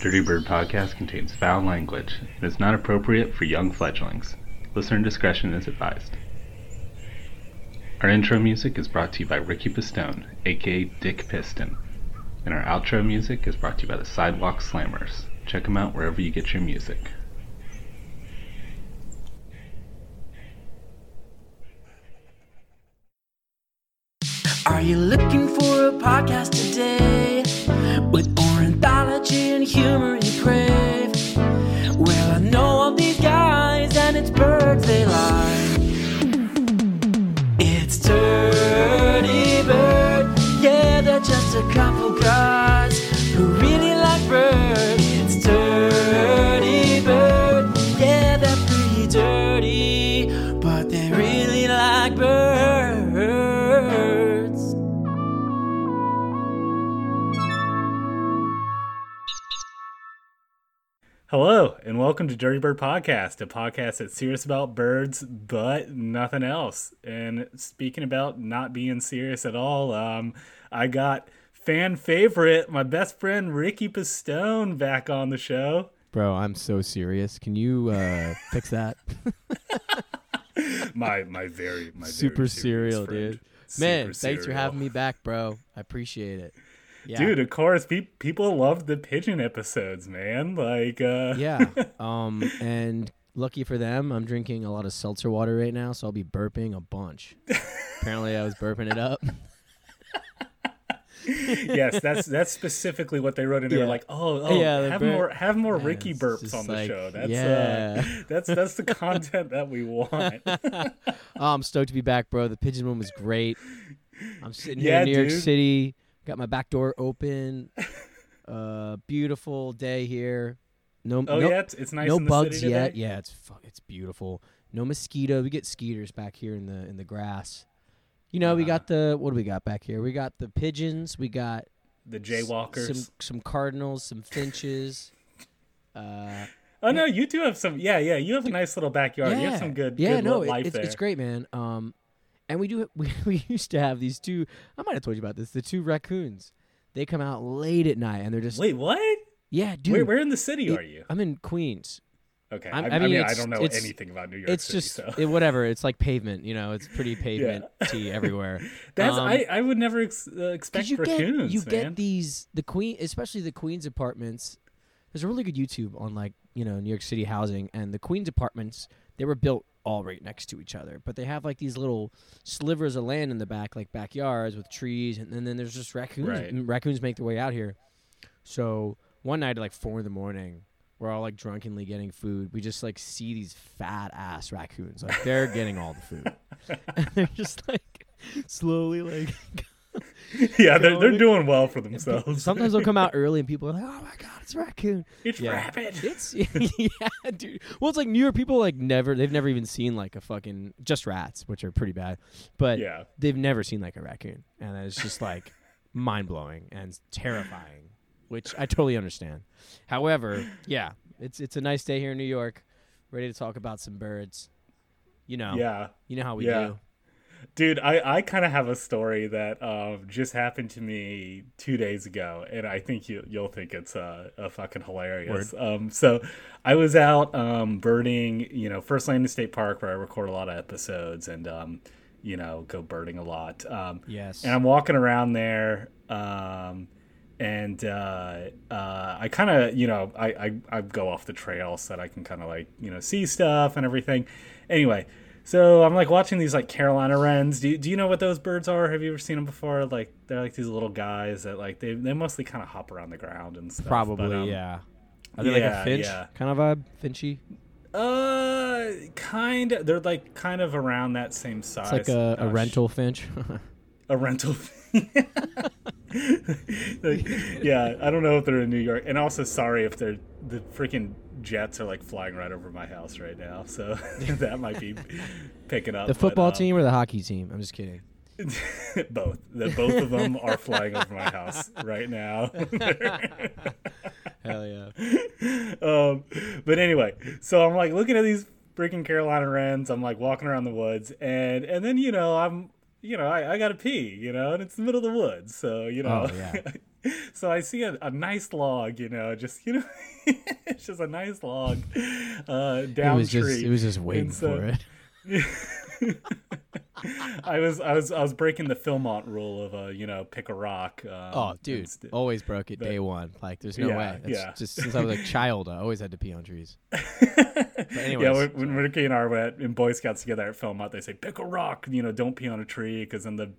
Dirty Bird podcast contains foul language and is not appropriate for young fledglings. Listener discretion is advised. Our intro music is brought to you by Ricky Pistone, aka Dick Piston. And our outro music is brought to you by the Sidewalk Slammers. Check them out wherever you get your music. Are you looking for a podcast today welcome to Dirty Bird Podcast, a podcast that's serious about birds, but nothing else. And speaking about not being serious at all, um, I got fan favorite, my best friend Ricky Pistone, back on the show. Bro, I'm so serious. Can you uh, fix that? My my very my Super very serious serial, friend. dude. Man, Super thanks for having me back, bro. I appreciate it. Yeah. Dude, of course, pe- people love the pigeon episodes, man. Like, uh, Yeah. Um, and lucky for them, I'm drinking a lot of seltzer water right now, so I'll be burping a bunch. Apparently, I was burping it up. yes, that's that's specifically what they wrote in. They Yeah. were like, "Oh, oh Yeah, have bur- more, have more Yeah, Ricky burps on the like, show." That's yeah. uh, that's that's the content that we want. Oh, I'm stoked to be back, bro. The pigeon room was great. I'm sitting here in New York. City. Got my back door open. Uh, beautiful day here. No, Oh no, yeah, it's, it's nice. no in the bugs city yet. today? Yeah, it's it's beautiful. No mosquito. We get skeeters back here in the in the grass. You know, we Uh-huh. got the what do we got back here? We got the pigeons. We got The s- some some cardinals, some finches. Uh, oh no, you do have some. Yeah, yeah, you have a nice little backyard. You have some good, yeah, good no, life it's there. it's great, man. Um, and we do we we used to have these two. I might have told you about this. The two raccoons. They come out late at night and they're just Wait, what? yeah, dude. Where, where in the city it- are you? I'm in Queens. Okay, I, I mean, I don't know anything about New York it's City. just so. it, whatever. It's like pavement, you know. It's pretty pavement tea everywhere. That's Um, I, I would never ex- uh, expect you get raccoons, you man. get these the queen, especially the Queens apartments. There's a really good YouTube on like you know New York City housing, and the Queens apartments they were built all right next to each other, but they have like these little slivers of land in the back, like backyards with trees, and, then then there's just raccoons. Right. and Raccoons make their way out here. So one night at like four in the morning, we're all like drunkenly getting food. We just like see these fat ass raccoons, like they're getting all the food, and they're just like slowly like yeah, they're, they're doing well for themselves. Sometimes they'll come out early and people are like, "Oh my god, it's a raccoon!" it's Yeah. rapid. It's yeah, dude. Well, it's like New York people like never they've never even seen like a fucking just rats, which are pretty bad, but yeah, they've never seen like a raccoon, and it's just like mind blowing and terrifying, which I totally understand. However, yeah, it's it's a nice day here in New York, ready to talk about some birds. You know, yeah. you know how we Yeah. do. Dude, I, I kind of have a story that um, just happened to me two days ago, and I think you, you'll think it's uh, uh, fucking hilarious. Um, so I was out um, birding, you know, First Landing State Park, where I record a lot of episodes and, um, you know, go birding a lot. Um, Yes. and I'm walking around there, um, and uh, uh, I kind of, you know, I, I, I go off the trail so that I can kind of like, you know, see stuff and everything. Anyway, so I'm like watching these like Carolina wrens. Do you, do you know what those birds are? Have you ever seen them before? Like they're like these little guys that like they they mostly kind of hop around the ground and stuff. but, Probably, um, yeah. Are they like a finch yeah. kind of vibe? Finchy? Uh, kind of. They're like kind of around that same size. It's like a, a rental finch. a rental. Like, yeah, I don't know if they're in New York, and also sorry if they're the freaking jets are like flying right over my house right now, so that might be picking up. the but, football um, team or the hockey team? I'm just kidding. both. The, both of them are flying over my house right now. Hell yeah. um, but anyway, so I'm like looking at these freaking Carolina wrens. I'm like walking around the woods, and and then you know I'm you know I, I gotta pee, you know, and it's the middle of the woods, so you know Oh, yeah. so I see a, a nice log, you know, just you know, it's just a nice log uh, down it was tree. just it was just waiting so- for it. I was I was I was breaking the Philmont rule of uh, you know, pick a rock. Um, Oh, dude, inst- always broke it but- day one. Like, there's no Yeah, way. That's yeah. Just since I was a child, I always had to pee on trees. yeah, anyways, when, when Ricky and I were at, in Boy Scouts together at Philmont, they say pick a rock. You know, don't pee on a tree because then the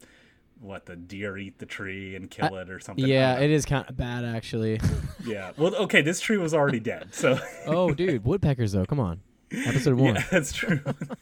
what the deer eat the tree and kill it or something. Yeah, it is kind of bad actually. yeah. Well, okay, this tree was already dead, so oh, dude, woodpeckers though. Come on, episode one. yeah, that's true.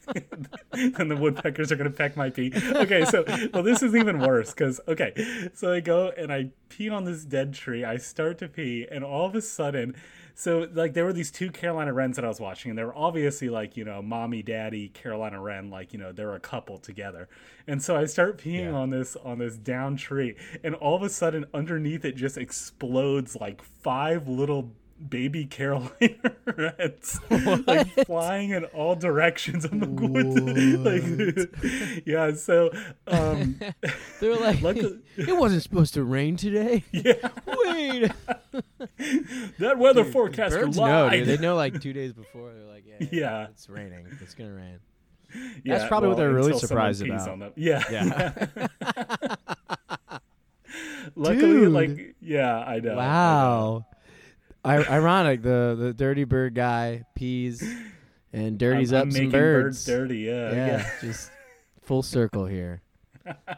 and the woodpeckers are gonna peck my pee. Okay, so well, this is even worse because okay, so I go and I pee on this dead tree. I start to pee, and all of a sudden. So like there were these two Carolina Wrens that I was watching, and they were obviously like you know mommy daddy Carolina Wren, like you know they're a couple together. And so I start peeing Yeah. on this on this down tree, and all of a sudden underneath it just explodes like five little baby Carolina Wrens, like flying in all directions. I'm like, what the- like yeah. So um, They're like, Luckily- it wasn't supposed to rain today. yeah, Wait, that weather Dude, forecaster birds know, lied. dude. They know like two days before. They're like, yeah, Yeah. it's raining. It's gonna rain. Yeah, That's probably what they're really surprised about. them. Yeah. Yeah. Luckily, Dude. like, yeah, I know. I know. I- ironic. The the dirty bird guy pees and dirties I'm, up I'm some making birds. dirty. Yeah, yeah, yeah. just full circle here.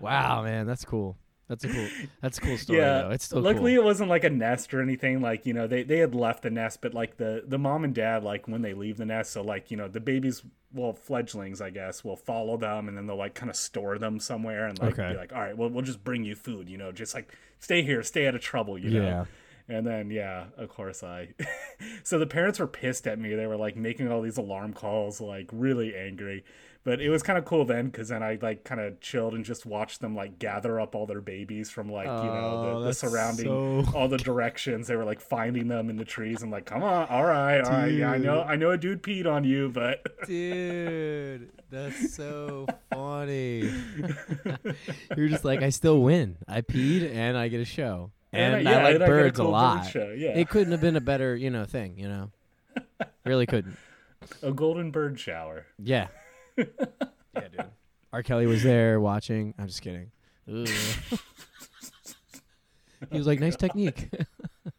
Wow, man, that's cool. That's a cool. That's a cool story. Yeah, though. it's still Luckily, cool. it wasn't like a nest or anything. Like you know, they they had left the nest, but like the the mom and dad, like when they leave the nest, so like you know, the babies, well, fledglings, I guess, will follow them, and then they'll like kind of store them somewhere, and like Okay. be like, all right, well, we'll just bring you food, you know, just like stay here, stay out of trouble, you know. And then yeah, of course I. so the parents were pissed at me. They were like making all these alarm calls, like really angry. But it was kind of cool then, because then I like kind of chilled and just watched them like gather up all their babies from like you know Oh, the, the surrounding so- all the directions. They were like finding them in the trees and like, come on, all right, all right, yeah, I know, I know a dude peed on you, but Dude, that's so funny. You're just like, I still win. I peed and I get a show. And, And I, like and I get a birds a cool bird lot. show, yeah. It couldn't have been a better, you know, thing, you know. Really couldn't. a golden bird shower. Yeah. yeah, dude. R. Kelly was there watching. I'm just kidding. He was like, nice technique.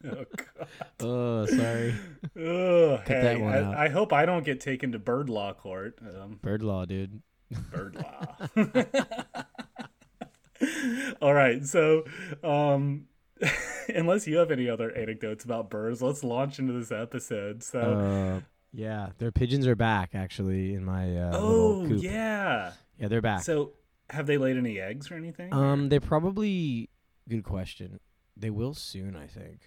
Oh, God. oh, sorry. Ugh, Cut that hey, one out. I, I hope I don't get taken to bird law court. Um, Bird law, dude. bird law. All right, so um, unless you have any other anecdotes about birds, let's launch into this episode. So, Uh, yeah, their pigeons are back actually in my uh, oh yeah. yeah, they're back. So, have they laid any eggs or anything? Um, they probably. Good question. They will soon, I think.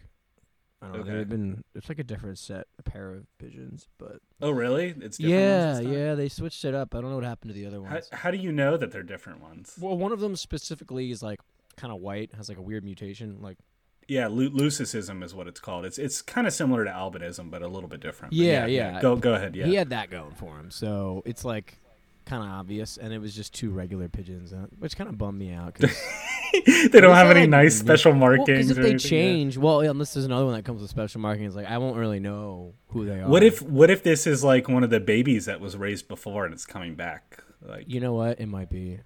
I don't know. They've been. It's like a different set, a pair of pigeons, but oh, really? It's different yeah, ones yeah, they switched it up. I don't know what happened to the other How, ones. how do you know that they're different ones? well, one of them specifically is like kind of white, has like a weird mutation. Like, Yeah, lu- leucism is what it's called. It's it's kind of similar to albinism, but a little bit different. But Yeah, yeah. Go go ahead. Yeah. he had that going for him, so it's like kind of obvious. And it was just two regular pigeons, uh, which kind of bummed me out. 'cause- they don't have any like nice special Well, markings. because if or they anything, yeah. change, well, yeah, unless there's another one that comes with special markings, like I won't really know who they are. What if what if this is like one of the babies that was raised before and it's coming back? Like you know what? It might be.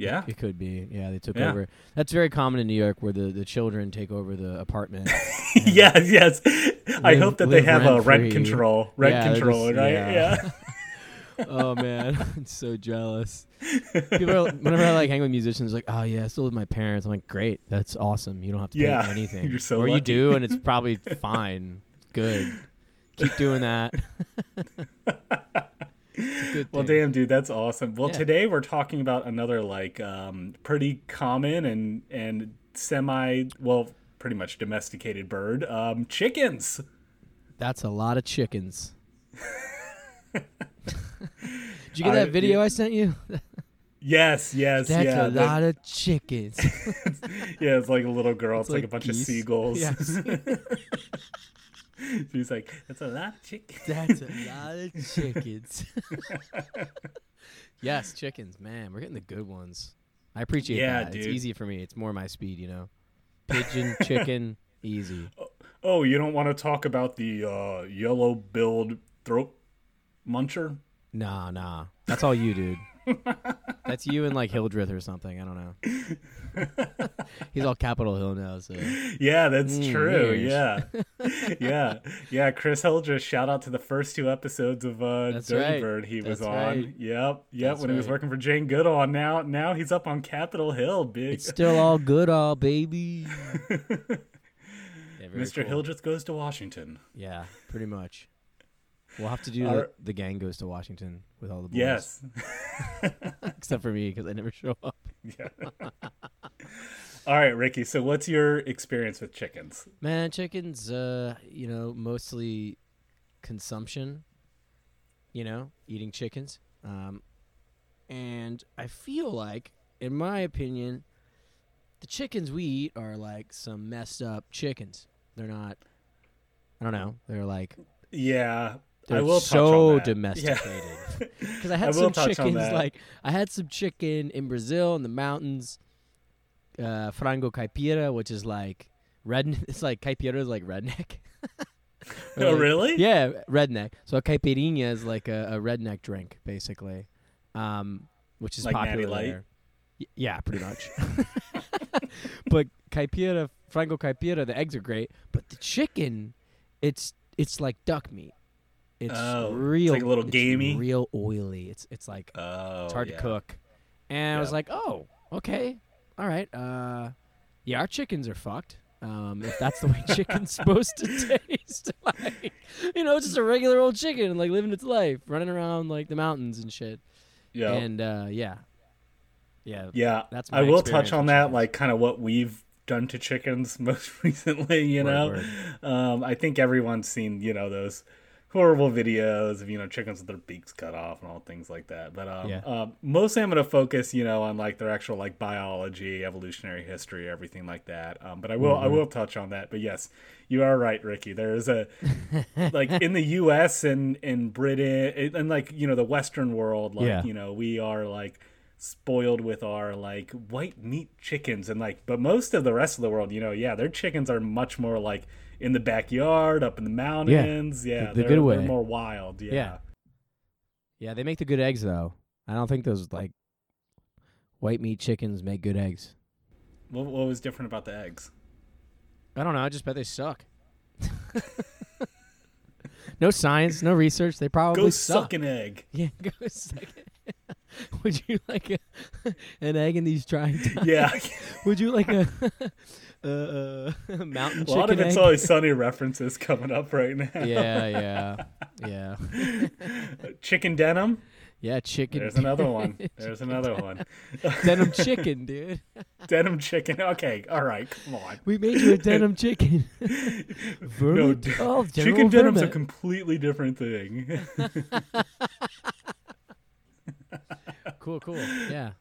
Yeah. It could be. Yeah, they took Yeah. over. That's very common in New York, where the, the children take over the apartment. yes, yes. I hope that they live have a rent rent-free. control, rent Yeah, control, just- right? yeah. Yeah. oh man, I'm so jealous. People, are, whenever I like hang with musicians, like, oh yeah, I still live with my parents. I'm like, great, that's awesome. You don't have to pay anything. you're so or you do, and it's probably fine. Good. Keep doing that. It's a Well, damn, dude, that's awesome. Well, Yeah. today we're talking about another like um, pretty common and and semi well, pretty much domesticated bird, um, chickens. That's a lot of chickens. Did you get I- that video I sent you? Yes, yes, That's yeah. a that- lot of chickens. yeah, it's like a little girl. It's, like, like a bunch geese. of seagulls. Yes. She's like, that's a lot of chickens. That's a lot of chickens. yes, chickens, man. We're getting the good ones. I appreciate Yeah, that. It's easy for me. It's more my speed, you know. pigeon, chicken, easy. Oh, you don't want to talk about the uh, yellow-billed throat muncher? Nah, nah. That's all you, dude. That's you and like Hildreth or something. I don't know. He's all Capitol Hill now, so Yeah, that's Mm, true. Yeah, yeah, yeah. Chris Hildreth, shout out to the first two episodes of uh, That's Dirty right. Bird he was on. right. Yep, yep. That's when he was working for Jane Goodall, now now he's up on Capitol Hill, big. it's still all good, all baby. Yeah, Mr. cool. Hildreth goes to Washington. Yeah, pretty much. We'll have to do All the, the gang goes to Washington with all the boys. Yes. except for me because I never show up. yeah. All right, Ricky. So, what's your experience with chickens? Man, chickens, uh, you know, mostly consumption, you know, eating chickens. Um, and I feel like, in my opinion, the chickens we eat are like some messed up chickens. They're not, I don't know, they're like, Yeah, they're I will so domesticated. Because I I had will some chickens, like, I had some chicken in Brazil in the mountains, uh, frango caipira, which is like, red, it's like caipira is like redneck. Or oh, really? Yeah, redneck. So a caipirinha is like a, a redneck drink, basically, um, which is Like popular. Y- yeah, pretty much. but caipira, frango caipira, the eggs are great, but the chicken, it's it's like duck meat. It's Oh, it's real, like a little it's gamey? real oily. It's it's like Oh, it's hard yeah. to cook. And I was like, oh, okay, all right. Uh, yeah, our chickens are fucked. Um, if that's the way chicken's supposed to taste, like, you know, it's just a regular old chicken, like living its life, running around like the mountains and shit. Yeah. And uh, yeah, yeah, Yeah, That's I will touch on that, chickens. like kind of what we've done to chickens most recently. You Word, know, word. Um, I think everyone's seen you know those horrible videos of you know chickens with their beaks cut off and all things like that. But um, Yeah. um, mostly I'm going to focus you know on like their actual like biology, evolutionary history, everything like that. Um, but I will I Mm-hmm. will touch on that. But yes, you are right, Ricky. There is a like in the U.S. and in Britain and like you know the Western world, like Yeah. you know we are like spoiled with our like white meat chickens and like but most of the rest of the world you know yeah their chickens are much more like in the backyard up in the mountains yeah, the- the they're, good they're way. more wild yeah, Yeah. yeah. They make the good eggs though. I don't think those like white meat chickens make good eggs. What, what was different about the eggs I don't know. I just bet they suck. no science, no research. They probably go suck. suck an egg Yeah, go suck it. Would you like a, an egg in these trying times? yeah Would you like a, a, a mountain a lot of it's egg? always sunny references coming up right now yeah, yeah, yeah, chicken denim yeah. Chicken. there's another one there's another one denim chicken, dude. denim chicken okay all right come on We made you a denim chicken. no, d- oh, chicken denim's a completely different thing cool, cool. Yeah.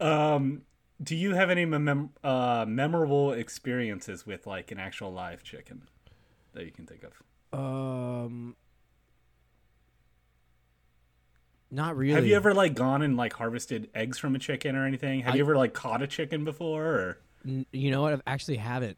Um, do you have any mem- uh, memorable experiences with like an actual live chicken that you can think of? Um. Not really. Have you ever like gone and like harvested eggs from a chicken or anything? Have I- you ever like caught a chicken before? Or N- you know what? I actually haven't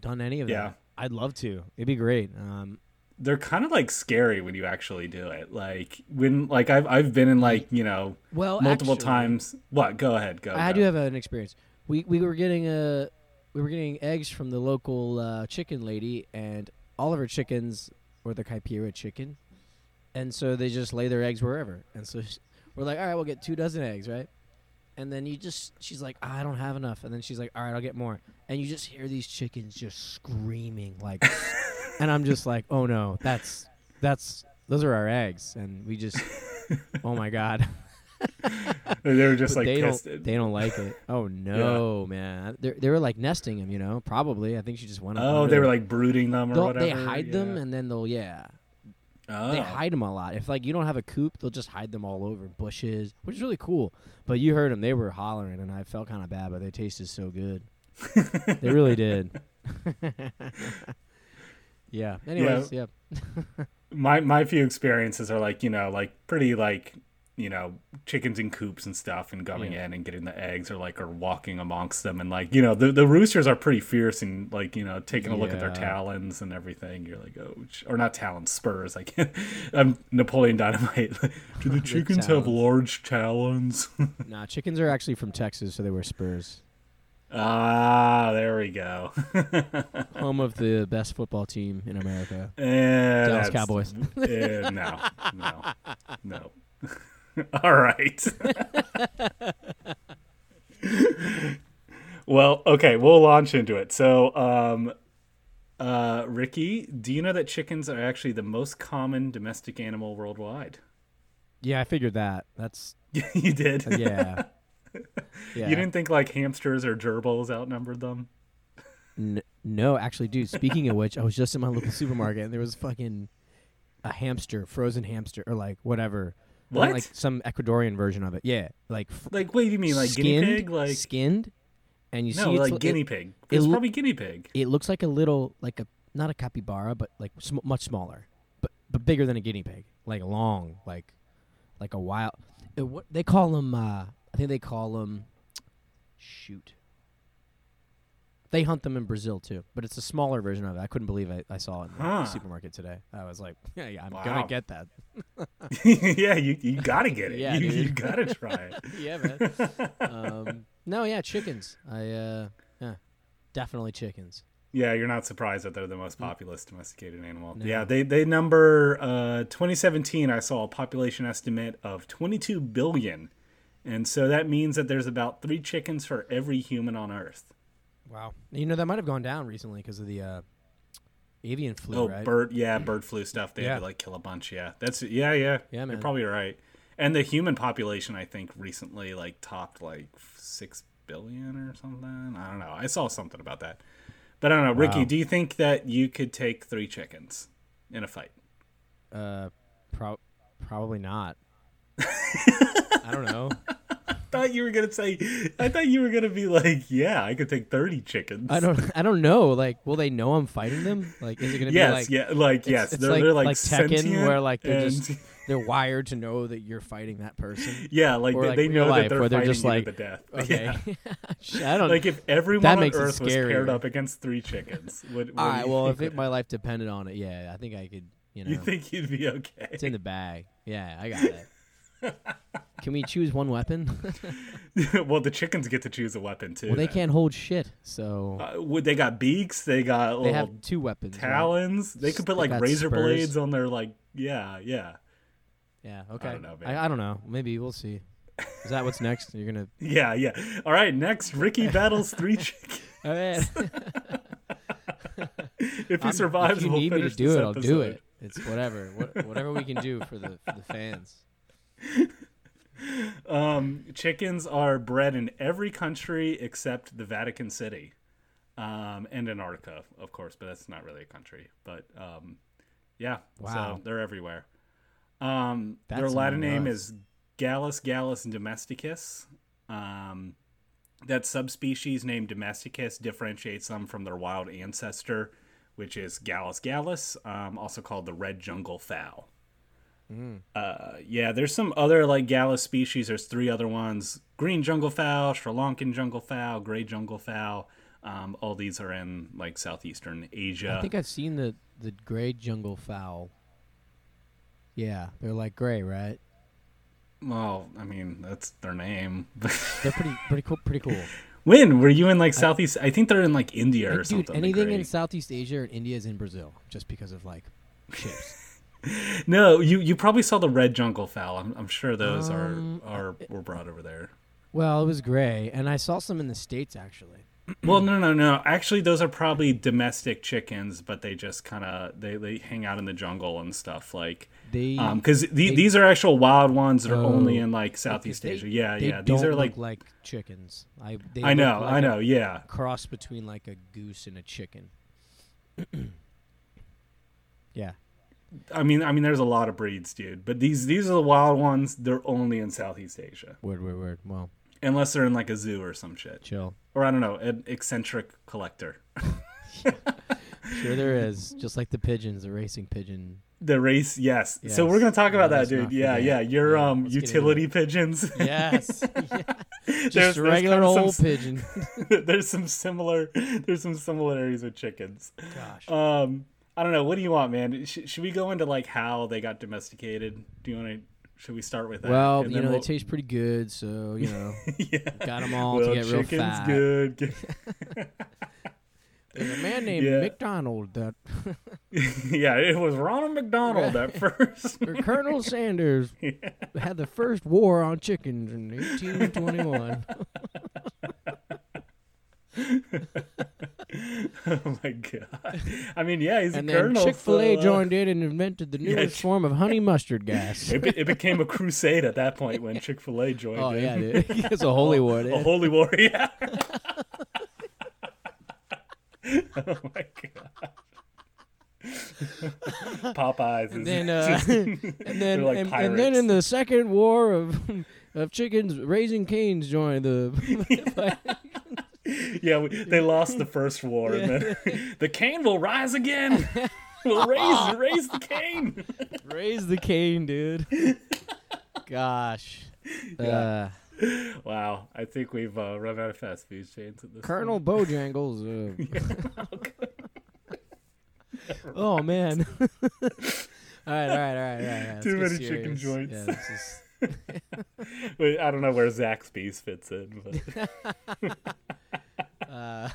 done any of Yeah. that. I'd love to. It'd be great. Um, they're kind of like scary when you actually do it. Like when like I've I've been in like you know well, multiple actually, times. What? Go ahead. Go. I go. do have an experience. We we were getting a we were getting eggs from the local uh, chicken lady, and all of her chickens were the Caipira chicken, and so they just lay their eggs wherever. And so sh- we're like, all right, we'll get two dozen eggs, right? And then you just she's like, I don't have enough, and then she's like, all right, I'll get more, and you just hear these chickens just screaming like, and I'm just like, oh no, that's that's those are our eggs, and we just, oh my god. They were just But like they pissed. don't they don't like it. Oh no, man! They they were like nesting them, you know. Probably, I think she just went. up oh, they were like brooding them or They'll- whatever. they hide them and then they'll yeah Oh. they hide them a lot. If like you don't have a coop, they'll just hide them all over bushes, which is really cool. But you heard them; they were hollering, and I felt kind of bad, but they tasted so good. they really did. Yeah. Anyways, yeah. my my few experiences are like you know like pretty like you know chickens in coops and stuff and going Yeah. in and getting the eggs or like or walking amongst them and like you know the, the roosters are pretty fierce and like you know taking a look at their talons and everything you're like oh or not talons spurs i can't i'm napoleon dynamite do the chickens have large talons Nah, chickens are actually from Texas, so they wear spurs. Ah there we go Home of the best football team in America. Eh, Dallas Cowboys. eh, no no no all right well okay we'll launch into it so um uh ricky do you know that chickens are actually the most common domestic animal worldwide Yeah, I figured that. That's you did yeah. Yeah. you didn't think like hamsters or gerbils outnumbered them N- no, actually, dude. Speaking of which, I was just in my local supermarket and there was fucking a hamster, frozen hamster, or like whatever. What? Like some Ecuadorian version of it. Yeah, like f- like what do you mean like guinea skinned, pig like skinned, and you no see it's like li- guinea pig it it's probably guinea pig it looks like a little, like a not a capybara, but like sm- much smaller, but but bigger than a guinea pig, like long, like like a wild. uh, what they call them? Uh, I think they call them. Shoot. They hunt them in Brazil too, but it's a smaller version of it. I couldn't believe I, I saw it in the supermarket today. I was like, yeah, yeah I'm Wow. gonna get that. yeah you, you gotta get it Yeah, you, you gotta try it yeah, man. um, no, yeah, chickens. I uh, yeah, definitely chickens. Yeah, you're not surprised that they're the most populous domesticated animal. No. Yeah, they they number uh 2017 I saw a population estimate of 22 billion. And so that means that there's about 3 chickens for every human on earth. Wow. You know that might have gone down recently because of the uh, avian flu, Oh, right? bird yeah, bird flu stuff. They had to like kill a bunch, yeah. That's yeah, yeah. Yeah, You're probably right. And the human population I think recently like topped like 6 billion or something. I don't know. I saw something about that. But I don't know, Ricky, Wow. do you think that you could take 3 chickens in a fight? Uh, pro- probably not. I don't know. I thought you were gonna say. I thought you were gonna be like, "Yeah, I could take thirty chickens." I don't. I don't know. Like, will they know I'm fighting them? Like, is it gonna Yes, be like? yeah, like it's- yes, it's they're, like, they're like, like Tekken, where like they're and, just they're wired to know that you're fighting that person. yeah, like or they, like they know life, that they're they're fighting just like, to the death. Okay, Yeah. I don't. Like if everyone on Earth was paired up against three chickens, would, what all right. Well, if it, my life depended on it, yeah, I think I could. You know, you think you'd be okay? it's in the bag. Yeah, I got it. Can we choose one weapon? well, the chickens get to choose a weapon too. well, they can't hold shit, so Uh, would they got beaks? They got they little have two weapons. right? talons. They could put They like razor spurs. blades on their like. Yeah, yeah, Yeah. Okay. I don't know. I, I don't know. Maybe we'll see. Is that what's next? You're gonna. yeah, yeah. All right, next, Ricky battles three chickens. All right. If he I'm- survives, if you we'll need me to do it, I'll do it. It's whatever. What, whatever we can do for the for the fans. Um, chickens are bred in every country except the Vatican City, um, and Antarctica, of course, but that's not really a country. But um, yeah, Wow. so they're everywhere. Um, their Latin name is Gallus gallus domesticus. Um, that subspecies named domesticus differentiates them from their wild ancestor, which is Gallus gallus, um, also called the red jungle fowl. Uh, yeah, there's some other like Gallus species. There's three other ones: green jungle fowl, Sri Lankan jungle fowl, gray jungle fowl. Um, all these are in like southeastern Asia. I think I've seen the the gray jungle fowl. Yeah, they're like gray, right? well, I mean that's their name. They're pretty pretty cool. Pretty cool. when were you in like southeast? I think they're in like India or Like, something. dude, the anything in Southeast Asia or India is in Brazil, just because of like chips. No, you you probably saw the red jungle fowl. I'm, I'm sure those Um, are are were brought over there. well, it was gray, and I saw some in the states actually. Well, no, no, no. Actually, those are probably domestic chickens, but they just kind of they, they hang out in the jungle and stuff like. They Um, because the, these are actual wild ones that are Oh, only in like Southeast they- Asia. Yeah, they yeah. These don't are like, like chickens. I they I know, like I know. Yeah, cross between like a goose and a chicken. yeah. I mean, I mean, there's a lot of breeds, dude. But these these are the wild ones. They're only in Southeast Asia, Weird, weird, weird. Well, unless they're in like a zoo or some shit, chill. or I don't know, an eccentric collector. Sure, there is. Just like the pigeons, the racing pigeon. The race, yes. So we're gonna talk about that, dude. Yeah, yeah. Your Yeah, um let's get into utility pigeons. Yes. yeah. Just There's- there's regular some old s- pigeon. there's some similar there's some similarities with chickens. Gosh. Um, I don't know. What do you want, man? Sh- should we go into like how they got domesticated? Do you want to? Should we start with that? Well, you know, we'll- they taste pretty good, so, you know, yeah. got them all well, to get real chicken's fat. good. There's a man named Yeah. McDonald that, yeah, it was Ronald McDonald at first. Colonel Sanders had the first war on chickens in 1821. oh my god! I mean, yeah, he's and a then colonel. Chick Fil A so, uh, joined in and invented the newest Ch- form of honey mustard gas. It, be- it became a crusade at that point when Chick Fil A joined. oh in. yeah, dude. it's a holy war. a holy war. Yeah. oh my god. Popeyes. And then, uh, just- and then, like and, and then in the second war of of chickens, Raising Canes joined the. yeah, we, they lost the first war, and then the cane will rise again. we'll raise raise the cane. Raise the cane, dude. Gosh. Uh, Wow, I think we've uh, run out of fast food chains at this. Colonel Bojangles. Uh, oh man. all right, all right, all right, all right. Too many chicken joints. Yeah, this is- Wait, I don't know where Zaxby's fits in, but uh,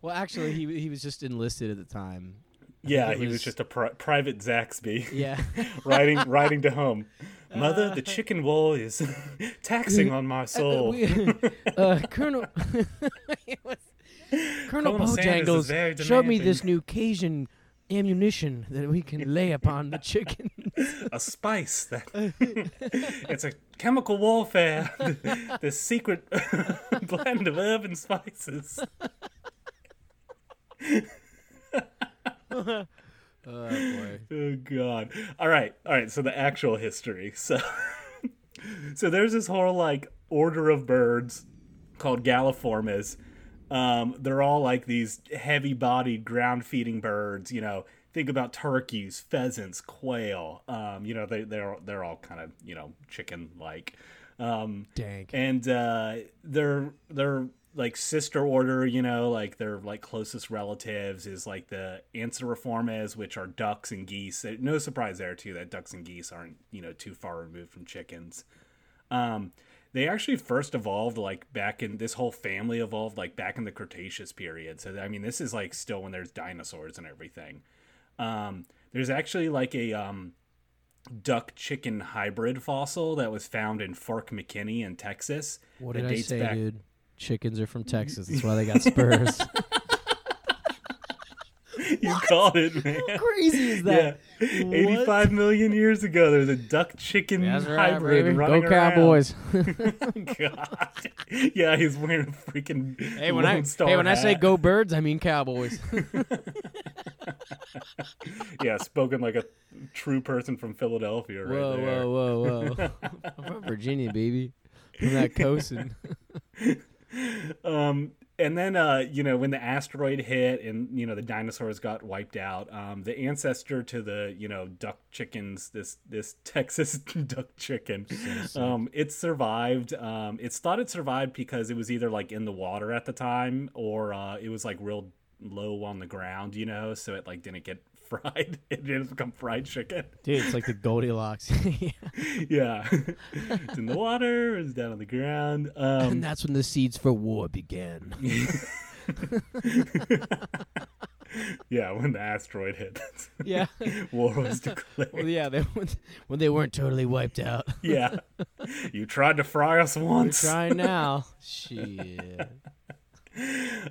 well, actually, he he was just enlisted at the time. yeah, he was was- just a pri- private Zaxby. Yeah. riding riding to home. Mother, the chicken wall is taxing on my Uh, soul. we- uh, Colonel Colonel Colonel Bojangles showed me this new Cajun ammunition that we can lay upon the chicken. a spice that it's a chemical warfare. the secret blend of herb and spices. oh boy. Oh god. All right. All right, so the actual history. So So there's this whole like order of birds called Galliformes. Um, they're all like these heavy-bodied ground-feeding birds, you know. Think about turkeys, pheasants, quail. Um, you know, they they're they're all kind of, you know, chicken-like. Um, Dang. and uh, they're they're like sister order, you know, like their like closest relatives is like the Anseriformes, which are ducks and geese. No surprise there too that ducks and geese aren't you know too far removed from chickens. Um, they actually first evolved like back in this whole family evolved like back in the Cretaceous period. So I mean, this is like still when there's dinosaurs and everything. Um, there's actually like a um, duck chicken hybrid fossil that was found in Fork McKinney in Texas. What did I say, back- dude? Chickens are from Texas. That's why they got spurs. You called it, man. How crazy is that? Yeah, that? 85 million years ago, there was a duck chicken That's right, hybrid baby. running Go Cowboys. God. Yeah, he's wearing a freaking hey, when I Star hey when I say go birds, I mean Cowboys. yeah, spoken like a true person from Philadelphia, right whoa, there. whoa, whoa, whoa! I'm from Virginia, baby. From that coast. And, Um, and then, uh, you know, when the asteroid hit and, you know, the dinosaurs got wiped out, um, the ancestor to the, you know, duck chickens, this, this Texas duck chicken, um, it survived. Um, it's thought it survived because it was either like in the water at the time or, uh, it was like real low on the ground, you know, so it like didn't get fried. it didn't become fried chicken. dude, it's like the Goldilocks. yeah. it's in the water, it's down on the ground. Um, and that's when the seeds for war began. yeah, when the asteroid hit, yeah. war was declared. Well, yeah, they, when they weren't totally wiped out. yeah. You tried to fry us once. Trying now. Shit.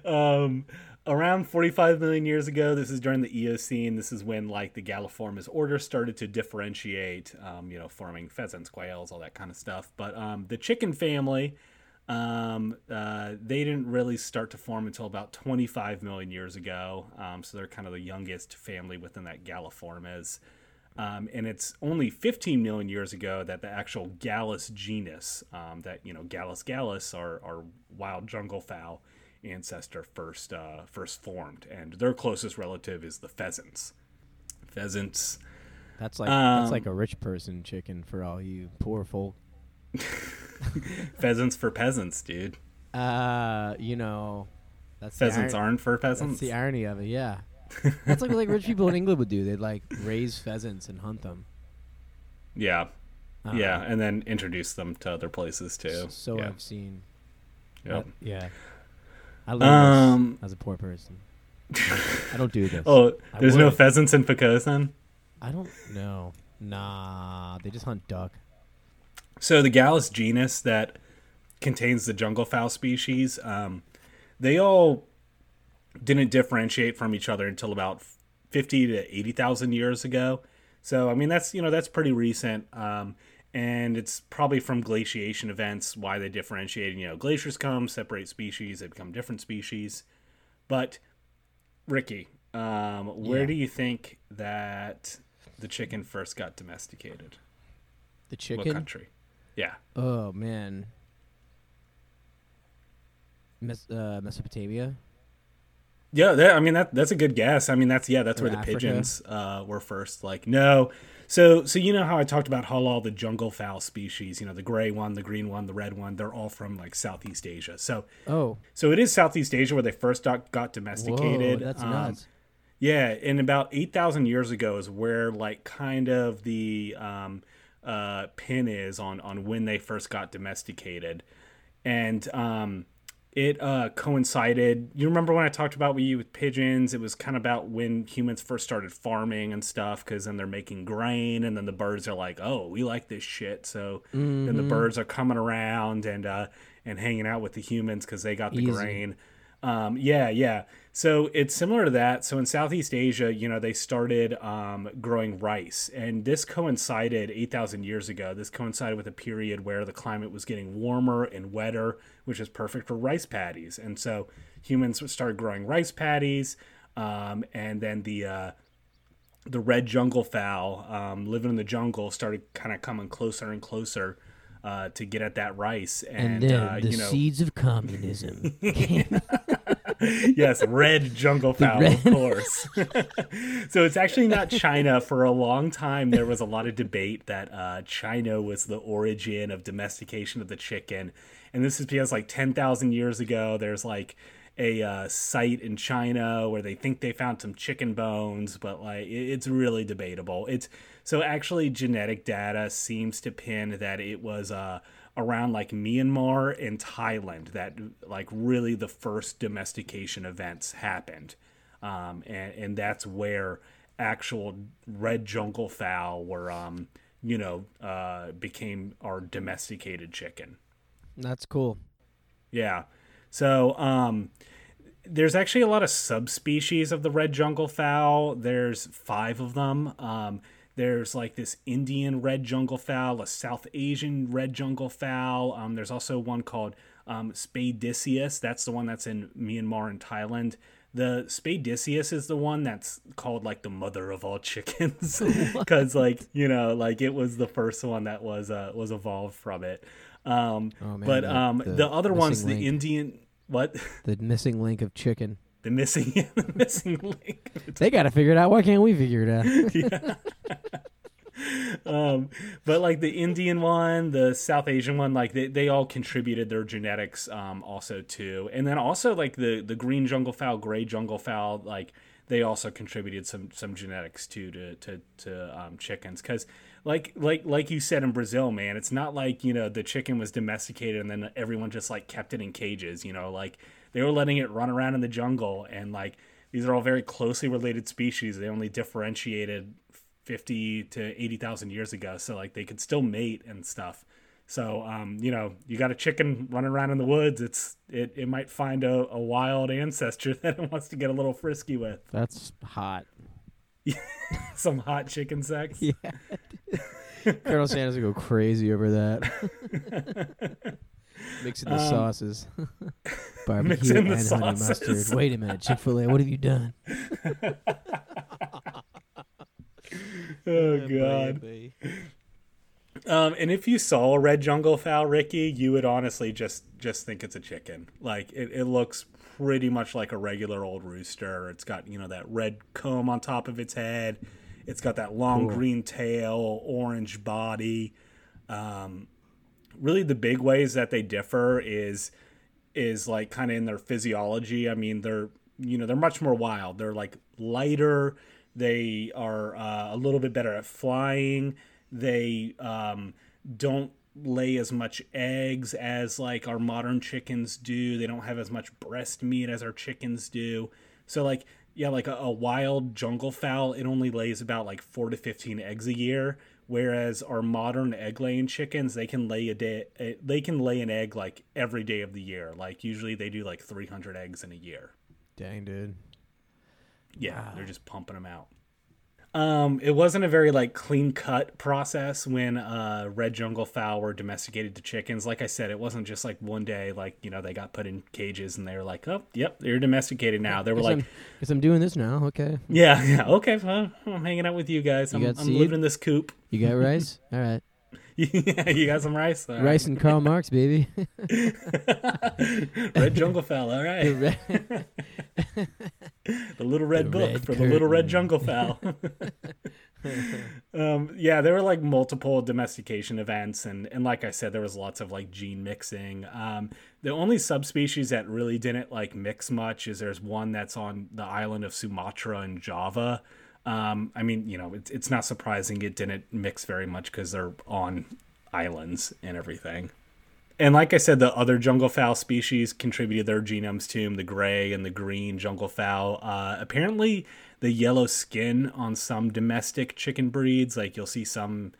Um, around 45 million years ago, this is during the Eocene. This is when like the Galliformes order started to differentiate, um, you know, forming pheasants, quails, all that kind of stuff. But um, the chicken family, um, uh, they didn't really start to form until about 25 million years ago. Um, so they're kind of the youngest family within that Galliformes. Um, and it's only 15 million years ago that the actual Gallus genus, um, that, you know, Gallus gallus, our, our wild jungle fowl, ancestor first uh, first formed, and their closest relative is the pheasants. Pheasants. That's like that's like Um, a rich person chicken for all you poor folk. Pheasants for peasants, dude. Uh, you know, that's the Pheasants aren't for That's peasants. the irony of it. Yeah, that's like what like rich people in England would do. They'd like raise pheasants and hunt them. yeah, Uh, yeah, and then introduce them to other places too. So yeah. I've seen. Yep. Uh, yeah. I Um, this as a poor person. I don't do this. Oh, there's no pheasants in Poquoson. I don't know. Nah, they just hunt duck. So the Gallus genus that contains the jungle fowl species, um, they all didn't differentiate from each other until about fifty to eighty thousand years ago. So I mean that's you know that's pretty recent, um, and it's probably from glaciation events why they differentiate. You know, glaciers come, separate species, they become different species. But Ricky, um, where Yeah. do you think that the chicken first got domesticated? The chicken. What country? Yeah. Oh man. Mes- uh, Mesopotamia. Yeah, that, I mean that that's a good guess. I mean that's yeah, that's Or where the pigeons uh, were first. Like no, so so you know how I talked about how all the jungle fowl species, you know, the gray one, the green one, the red one, they're all from like Southeast Asia. So Oh, so it is Southeast Asia where they first got, got whoa, domesticated. that's Um, nuts. yeah, and about eight thousand years ago is where like kind of the um, uh, pin is on on when they first got domesticated, and um, it uh, coincided. You remember when I talked about you with pigeons? It was kind of about when humans first started farming and stuff, because then they're making grain, and then the birds are like, "Oh, we like this shit," so then the birds are coming around and uh, and hanging out with the humans because they got the Easy. grain. Um, yeah, yeah. So it's similar to that. So in Southeast Asia, you know, they started um, growing rice, and this coincided 8,000 years ago. This coincided with a period where the climate was getting warmer and wetter, which is perfect for rice paddies. And so humans started growing rice paddies, um, and then the uh, the red jungle fowl um, living in the jungle started kind of coming closer and closer. Uh, to get at that rice, and, And then uh, the you know, seeds of communism. yes, red jungle fowl, of course. so it's actually not China. For a long time, there was a lot of debate that uh, China was the origin of domestication of the chicken, and this is because like ten thousand years ago, there's like a uh, site in China where they think they found some chicken bones, but like it- it's really debatable. It's so actually genetic data seems to pin that it was uh, around like Myanmar and Thailand that like really the first domestication events happened, um, and and that's where actual red jungle fowl were um, you know uh, became our domesticated chicken. That's cool. Yeah. So, um, there's actually a lot of subspecies of the red jungle fowl. There's five of them. Um, there's like this Indian red jungle fowl, a South Asian red jungle fowl. Um, there's also one called um, Spadiceus. That's the one that's in Myanmar and Thailand. The Spadiceus is the one that's called like the mother of all chickens because like you know like it was the first one that was uh, was evolved from it. Um, Oh, man, but the- um, the the, other ones, missing the. Indian what The missing link of chicken. The missing the missing link. They got to figure it out. Why can't we figure it out? um, but like the Indian one, the South Asian one, like they, they all contributed their genetics um, also too, and then also like the the green jungle fowl, gray jungle fowl, like they also contributed some some genetics too to to to um, chickens because like like like you said in Brazil, man, it's not like you know the chicken was domesticated and then everyone just like kept it in cages, you know, like they were letting it run around in the jungle and like these are all very closely related species. They only differentiated 50 to 80,000 years ago. So like they could still mate and stuff. So, um, you know, you got a chicken running around in the woods. It's, it, it might find a, a wild ancestor that it wants to get a little frisky with That's hot. some hot chicken sex. Yeah. Colonel Sanders would go crazy over that. Mixing the sauces. Barbecue and honey sauces. mustard. Wait a minute, Chick fil A, what have you done? Oh God. Um, and if you saw a red jungle fowl, Ricky, you would honestly just just think it's a chicken. Like it, it looks pretty much like a regular old rooster. It's got you know that red comb on top of its head. It's got that long green tail, orange body. Um, really, the big ways that they differ is is like kind of in their physiology. I mean, they're you know they're much more wild. They're like lighter. They are uh, a little bit better at flying. They um, don't lay as much eggs as like our modern chickens do. They don't have as much breast meat as our chickens do. So like yeah, like a, a wild jungle fowl, it only lays about like four to fifteen eggs a year. Whereas our modern egg laying chickens, they can lay a day, eh, they can lay an egg like every day of the year. Like usually they do like three hundred eggs in a year. Dang, dude. Yeah, they're just pumping them out. Um, it wasn't a very like clean cut process when uh, red jungle fowl were domesticated to chickens. Like I said, it wasn't just like one day, like you know, they got put in cages and they were like, oh, yep, they're domesticated now. They were like, I'm, guess I'm doing this now. Okay. yeah, yeah, okay, well, I'm hanging out with you guys. I'm, got I'm living in this coop. You got rice? All right. Yeah, you got some rice. All right. Rice and Karl Marx, baby. red jungle fowl. All right, Red- the little red The book red for the little red jungle fowl. um, yeah, there were like multiple domestication events, and and like I said, there was lots of like gene mixing. Um, the only subspecies that really didn't like mix much is there's one that's on the island of Sumatra and Java. Um, I mean, you know, it's it's not surprising it didn't mix very much because they're on islands and everything. And like I said, the other jungle fowl species contributed their genomes to the gray and the green jungle fowl. Uh, apparently, the yellow skin on some domestic chicken breeds, like you'll see some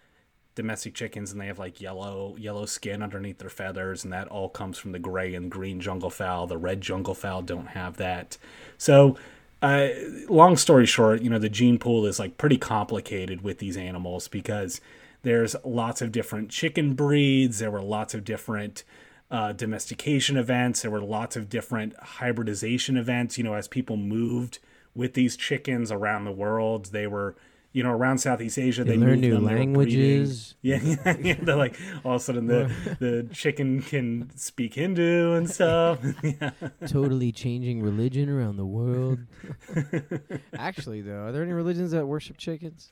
domestic chickens and they have like yellow yellow skin underneath their feathers, and that all comes from the gray and green jungle fowl. The red jungle fowl don't have that. So, uh, long story short, you know, the gene pool is like pretty complicated with these animals because there's lots of different chicken breeds. There were lots of different uh, domestication events. There were lots of different hybridization events. You know, as people moved with these chickens around the world, they were, you know, around Southeast Asia. They, They learn new them, they were breeding. languages. Yeah, yeah, yeah. They're like all of a sudden the the chicken can speak Hindu and stuff. yeah. totally changing religion around the world. Actually, though, are there any religions that worship chickens?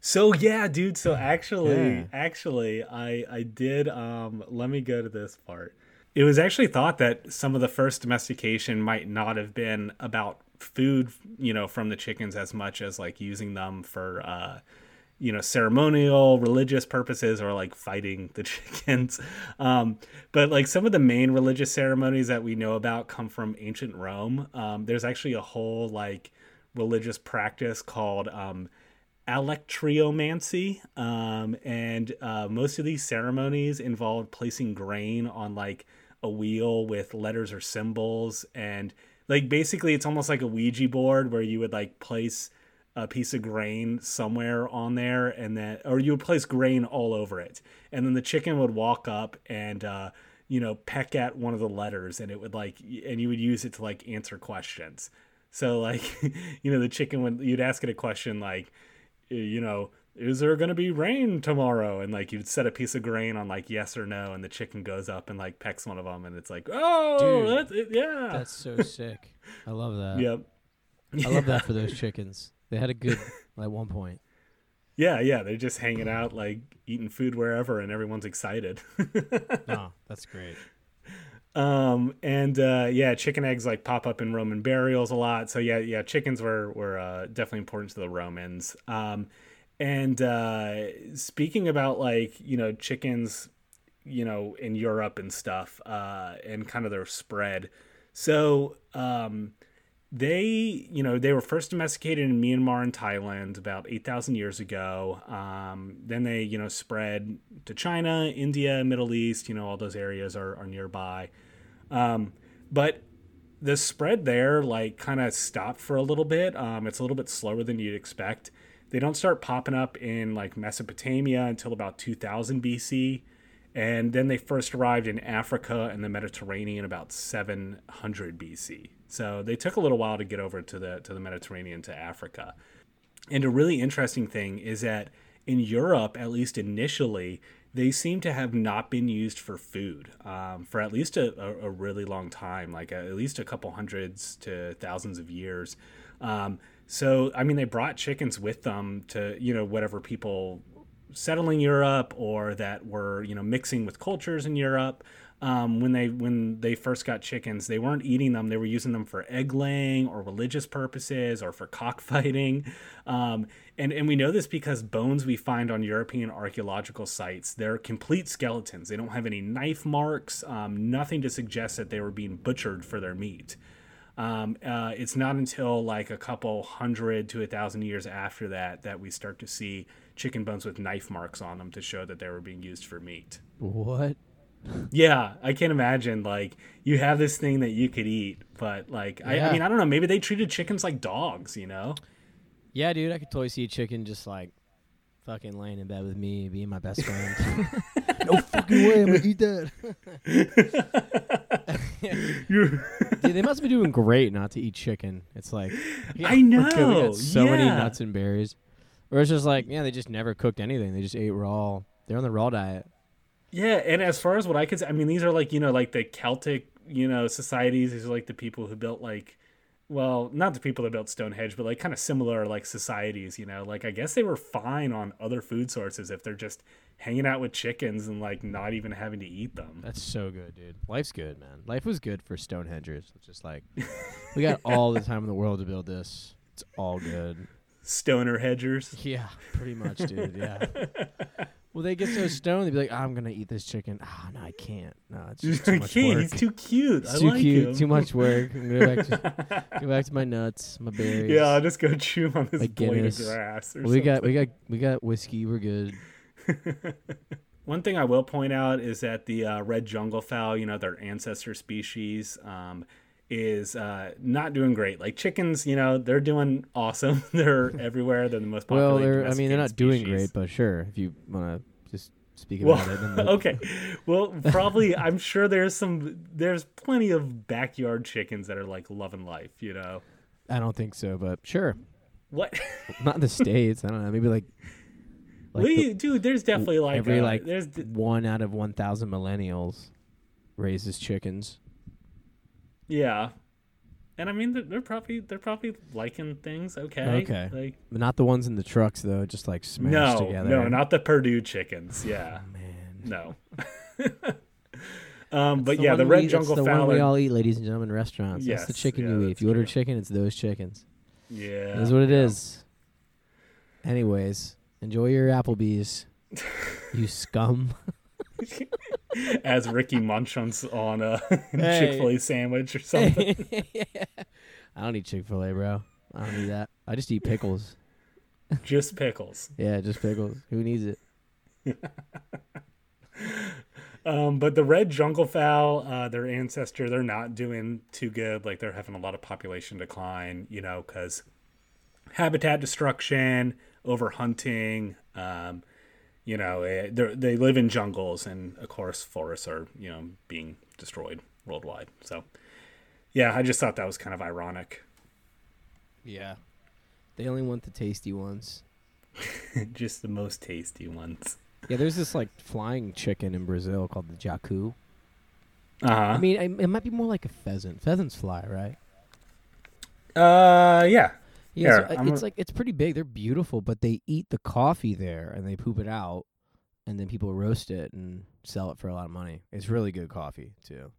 So yeah, dude. So actually, Yeah. actually, I I did. Um, let me go to this part. It was actually thought that some of the first domestication might not have been about food, you know, from the chickens as much as like using them for, uh, you know, ceremonial, religious purposes, or like fighting the chickens. Um, but like some of the main religious ceremonies that we know about come from ancient Rome. Um, there's actually a whole like religious practice called um, alectryomancy um, and uh, most of these ceremonies involved placing grain on like a wheel with letters or symbols and like basically it's almost like a ouija board where you would like place a piece of grain somewhere on there and then or you would place grain all over it. And then the chicken would walk up and uh you know peck at one of the letters and it would like and you would use it to like answer questions. So like you know the chicken would you'd ask it a question like you know is there going to be rain tomorrow and like you'd set a piece of grain on like yes or no and the chicken goes up and like pecks one of them and it's like oh Dude, that's it, yeah That's so sick. I love that. yep I love that for those chickens. They had a good at one point. yeah yeah they're just hanging out like eating food wherever and everyone's excited Oh, that's great. um and uh yeah chicken eggs like pop up in roman burials a lot so yeah yeah chickens were were uh, definitely important to the romans um and uh speaking about like you know chickens you know in europe and stuff uh and kind of their spread. So um they you know they were first domesticated in myanmar and thailand about 8000 years ago. Um, then they you know spread to china india middle east you know all those areas are, are nearby. Um, but the spread there like kind of stopped for a little bit. Um, it's a little bit slower than you'd expect they don't start popping up in like mesopotamia until about 2000 bc and then they first arrived in Africa and the Mediterranean about 700 BC. So they took a little while to get over to the to the Mediterranean to Africa. And a really interesting thing is that in Europe, at least initially, they seem to have not been used for food um, for at least a, a, a really long time, like at least a couple hundreds to thousands of years. Um, so, I mean, they brought chickens with them to, you know, whatever people settling Europe or that were, you know, mixing with cultures in Europe. Um, when they when they first got chickens, they weren't eating them; they were using them for egg laying or religious purposes or for cockfighting. Um, and and we know this because bones we find on European archaeological sites they're complete skeletons. They don't have any knife marks, um, nothing to suggest that they were being butchered for their meat. Um, uh, it's not until like a couple hundred to a thousand years after that that we start to see chicken bones with knife marks on them to show that they were being used for meat. What? Yeah, I can't imagine like you have this thing that you could eat, but like I, I mean I don't know, maybe they treated chickens like dogs, you know? Yeah, dude, I could totally see a chicken just like fucking laying in bed with me, being my best friend. no fucking way, I'm gonna eat that. You're- Dude, they must be doing great not to eat chicken. It's like yeah, I we're good, We know, got so many nuts and berries. Or it's just like, yeah, they just never cooked anything. They just ate raw. They're on the raw diet. Yeah, and as far as what I could say, I mean, these are like you know, like the Celtic, you know, societies. These are like the people who built like, well, not the people that built Stonehenge, but like kind of similar like societies. You know, like I guess they were fine on other food sources if they're just hanging out with chickens and like not even having to eat them. That's so good, dude. Life's good, man. Life was good for Stonehengers. It's just like we got all the time in the world to build this. It's all good. Stoner hedgers. Yeah, pretty much, dude. Yeah. Well, they get so stoned, they'd be like, "I'm gonna eat this chicken." Ah, no, I can't. No, it's just too much work. He's too cute. It's I too like cute. him. Too much work. I'm gonna go back to go back to my nuts, my berries. Yeah, I'll just go chew on this blade of grass. Or Well, we got we got we got whiskey. We're good. One thing I will point out is that the uh, red jungle fowl, you know, their ancestor species, um, is uh, not doing great. Like chickens, you know, they're doing awesome. they're everywhere. They're the most popular. Well, they're I mean they're not doing great, but sure, if you wanna just speak Well, about it. The- okay. Well, probably I'm sure there's some. There's plenty of backyard chickens that are like loving life. You know I don't think so, but sure. what? Not in the states. I don't know. Maybe like like the- dude. There's definitely like every uh, like there's d- one out of one thousand millennials raises chickens. Yeah. And I mean, they're, they're probably they're probably liking things. Okay. Okay. Like But not the ones in the trucks though, just like smashed no, together. no, not the Perdue chickens. Yeah. Oh, man. No. um, but yeah, the red eat- jungle that's the fowl. one we all eat, ladies and gentlemen, restaurants. that's the chicken yeah, you eat. If that's you order chicken, it's those chickens. yeah, is what it yeah. is. Anyways, enjoy your Applebee's. you scum. As Ricky Munchon's on a Hey. Chick Fil A sandwich or something. I don't eat Chick Fil A, bro. I don't eat that. I just eat pickles. Just pickles. Yeah, just pickles. Who needs it? Um, but the red jungle fowl, uh, their ancestor, they're not doing too good. Like they're having a lot of population decline, you know, because habitat destruction, over hunting. Um, you know, eh, they they live in jungles, and of course, forests are you know being destroyed worldwide. So, yeah, I just thought that was kind of ironic. Yeah. They only want the tasty ones. just the most tasty ones. Yeah, there's this like flying chicken in Brazil called the jacu. uh-huh. I mean, it might be more like a pheasant. Pheasants fly, right? Uh, yeah. Yeah, so, uh, it's a- like it's pretty big. They're beautiful, but they eat the coffee there and they poop it out, and then people roast it and sell it for a lot of money. It's really good coffee too.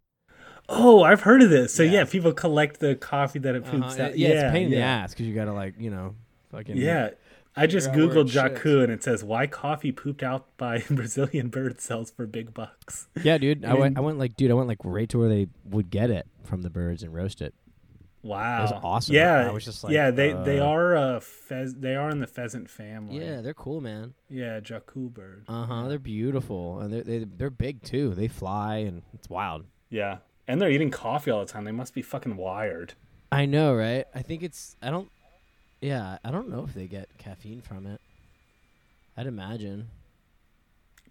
Oh, I've heard of this. So yeah, Yeah. people collect the coffee that it poops Uh-huh, out. it- yeah, it's a pain in the ass because you gotta like you know, fucking Yeah. I just googled shits. Jacu and it says why coffee pooped out by Brazilian bird sells for big bucks. Yeah, dude. I went. I went like, dude. I went like right to where they would get it from the birds and roast it. Wow, was awesome. Yeah, I was just like, yeah, they they uh, are uh pheas- they are in the pheasant family. Yeah, they're cool, man. yeah, Jacu bird. Uh huh. They're beautiful and they're they, they're big too. They fly and it's wild. Yeah, and they're eating coffee all the time. They must be fucking wired. I know, right? I think it's. I don't. Yeah, I don't know if they get caffeine from it. I'd imagine.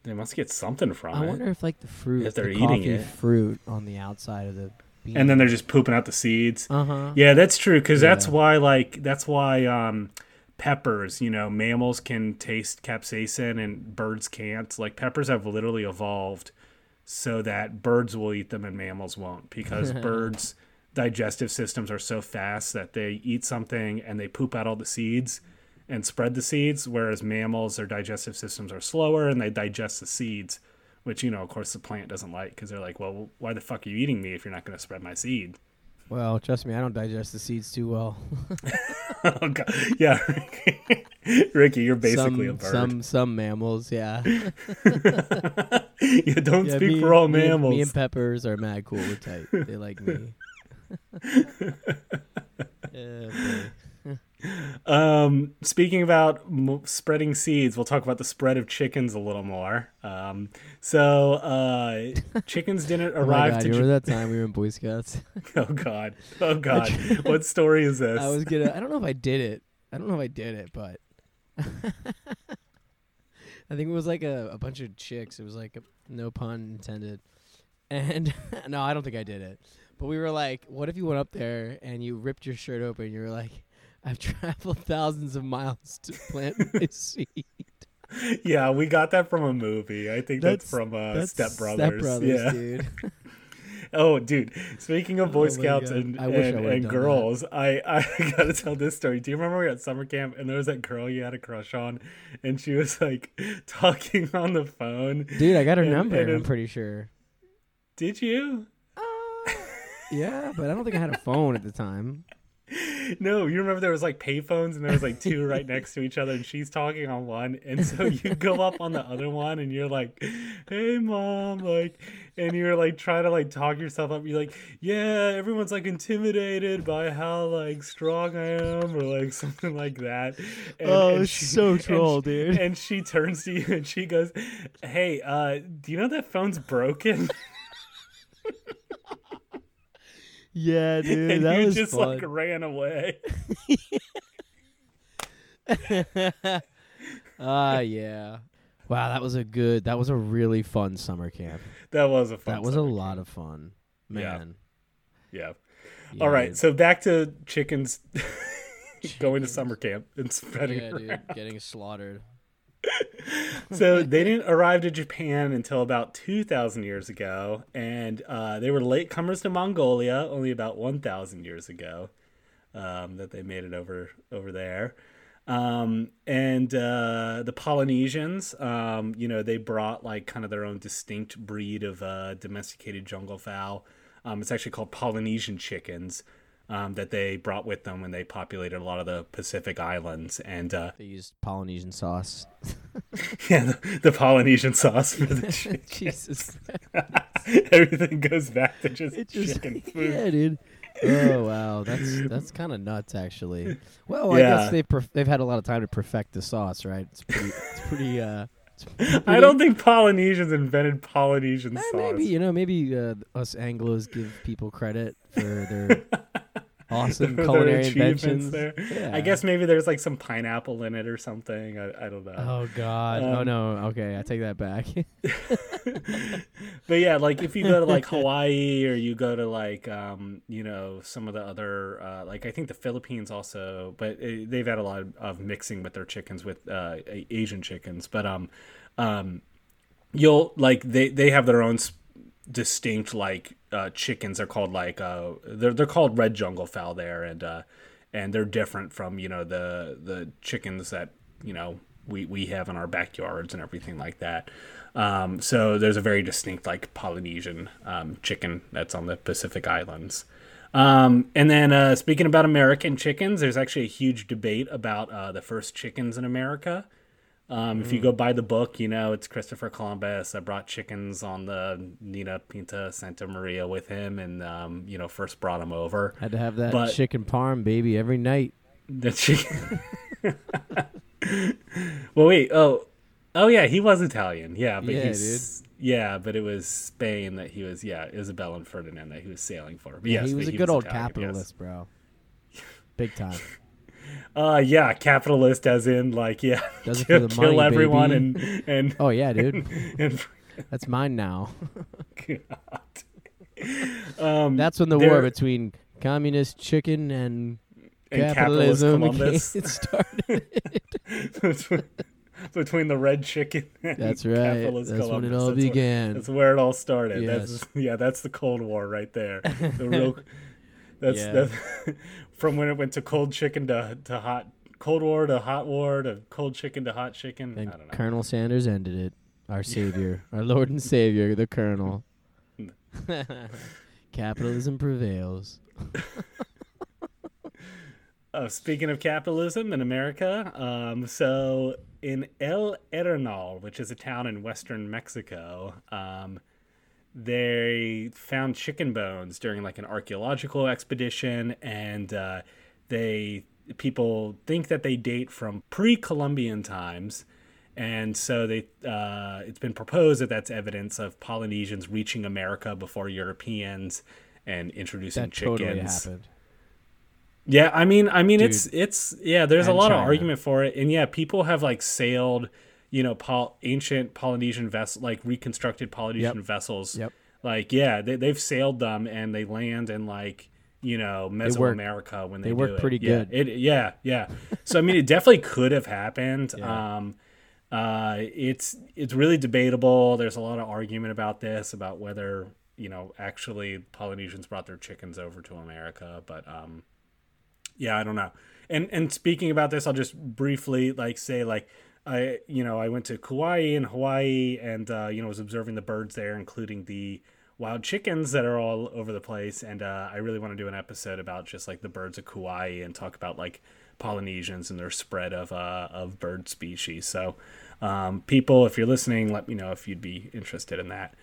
They must get something from I it. I wonder if like the fruit, If they're the eating coffee it. fruit on the outside of the. And then they're just pooping out the seeds. Uh huh. Yeah, that's true because that's why like that's why um peppers. You know, mammals can taste capsaicin and birds can't. Like peppers have literally evolved so that birds will eat them and mammals won't because birds digestive systems are so fast that they eat something and they poop out all the seeds and spread the seeds whereas mammals their digestive systems are slower and they digest the seeds which you know of course the plant doesn't like because they're like well why the fuck are you eating me if you're not going to spread my seed Well, trust me, I don't digest the seeds too well. oh god yeah ricky you're basically some, a bird Some some mammals, yeah. you don't Yeah, speak me- for all me and- mammals Me and peppers are mad cool. We're tight. They like me. Yeah. Um, speaking about m- spreading seeds, we'll talk about the spread of chickens a little more. Um, so uh, chickens didn't Oh arrive god, to. remember that time we were in Boy Scouts? oh god, oh god, what story is this? I was gonna. I don't know if I did it. I don't know if I did it, but I think it was like a, a bunch of chicks. It was like a, no pun intended. And no, I don't think I did it. But we were like, what if you went up there and you ripped your shirt open? You were like, I've traveled thousands of miles to plant my seed. yeah, we got that from a movie. I think that's, That's- from uh, That's Step Brothers. Step Brothers, yeah. dude. Oh, dude. Speaking of Boy Oh Scouts and, I wish I and, girls, I, I gotta tell this story. Do you remember we were at summer camp and there was that girl you had a crush on, and she was like talking on the phone? Dude, I got her And- number. and I'm pretty sure. Did you? Yeah, but I don't think I had a phone at the time. No, you remember there was like payphones and there was like two right next to each other, and she's talking on one, and so you go up on the other one, and you're like, "Hey, mom," like, and you're like trying to like talk yourself up. You're like, "Yeah, everyone's like intimidated by how like strong I am," or like something like that. And, Oh, and it's so troll, and she- dude. And she turns to you and she goes, "Hey, uh, do you know that phone's broken?" Yeah, dude, and that you was just fun. like ran away. Ah, yeah. Wow, that was a good. That was a really fun summer camp. That was a fun. that was a lot camp. of fun, man. Yeah. Yeah, All right, dude. so back to chickens going to summer camp and spreading yeah, dude, getting slaughtered. So they didn't arrive to Japan until about 2,000 years ago, and uh, they were latecomers to Mongolia only about 1,000 years ago um, that they made it over over there. Um, and uh, the Polynesians, um, you know, they brought like kind of their own distinct breed of uh, domesticated jungle fowl. Um, it's actually called Polynesian chickens um, that they brought with them when they populated a lot of the Pacific islands. And uh, They used Polynesian sauce. yeah, the, the Polynesian sauce for the chicken. Jesus, Everything goes back to just, it just chicken food. yeah, dude. Oh wow, that's that's kind of nuts, actually. Well, I Yeah. guess they've perf- they've had a lot of time to perfect the sauce, right? It's pretty, it's pretty. Uh, it's I don't think Polynesians invented Polynesian Eh, sauce. maybe you know, maybe uh, us Anglo's give people credit for their awesome their culinary inventions. there. Yeah. I guess maybe there's like some pineapple in it or something. I, I don't know. Oh God! oh Um, no. Okay, I take that back. But yeah, like if you go to like Hawaii or you go to like um, you know some of the other uh, like I think the Philippines also, but uh they've had a lot of, of mixing with their chickens with uh, Asian chickens. But um, um, you'll like they they have their own s- distinct like uh, chickens. They're called like uh, they're they're called red jungle fowl there, and uh, and they're different from you know the the chickens that you know we we have in our backyards and everything like that. Um, so there's a very distinct like Polynesian um, chicken that's on the Pacific Islands. Um, and then uh, speaking about American chickens, there's actually a huge debate about uh, the first chickens in America. Um, If you go buy the book, you know it's Christopher Columbus that brought chickens on the Nina Pinta Santa Maria with him, and um, you know first brought them over. Had to have that But- chicken parm, baby, every night. The chicken. well, wait. Oh, oh yeah, he was Italian. Yeah, but Yeah, he's yeah, but it was Spain that he was. Yeah, Isabel and Ferdinand that he was sailing for. But yes, he was a good old Italian, yes. capitalist, bro. Big time. Uh, yeah, capitalist as in like yeah, Does it kill, for the kill money, everyone baby. and and Oh yeah, dude. and. That's mine now. um, That's when the war between communist chicken and and Capitalism Columbus it started. between, between the red chicken. And That's right. capitalist That's when it all That's where- began. That's where it all started. Yes. That's yeah, that's the Cold War right there. The real that's Yeah. that's from when it went to cold chicken to to hot Cold War to hot war to cold chicken to hot chicken. And I don't know. Colonel Sanders ended it. Our savior, our Lord and Savior, the Colonel. Capitalism prevails. Uh, speaking of capitalism in America, um, so in El Arenal, which is a town in western Mexico, um, they found chicken bones during like an archaeological expedition, and uh, they people think that they date from pre-Columbian times, and so they uh, it's been proposed that that's evidence of Polynesians reaching America before Europeans and introducing That chickens. totally happened. Yeah, I mean, I mean, Dude. it's it's yeah. There's a lot of argument for it, and yeah, people have like sailed, you know, Pol- ancient Polynesian vessels, like reconstructed Polynesian Yep. vessels. Yep. Like, yeah, they they've sailed them, and they land in like you know Mesoamerica when they, they work pretty Yeah, good. It yeah yeah. So I mean, it definitely could have happened. Yeah. Um, uh, it's it's really debatable. There's a lot of argument about this, about whether you know actually Polynesians brought their chickens over to America, but um, yeah, I don't know. And and speaking about this, I'll just briefly like say like I you know I went to Kauai in Hawaii and uh, you know was observing the birds there, including the wild chickens that are all over the place. And uh, I really want to do an episode about just like the birds of Kauai and talk about like Polynesians and their spread of uh, of bird species. So um, people, if you're listening, let me know if you'd be interested in that.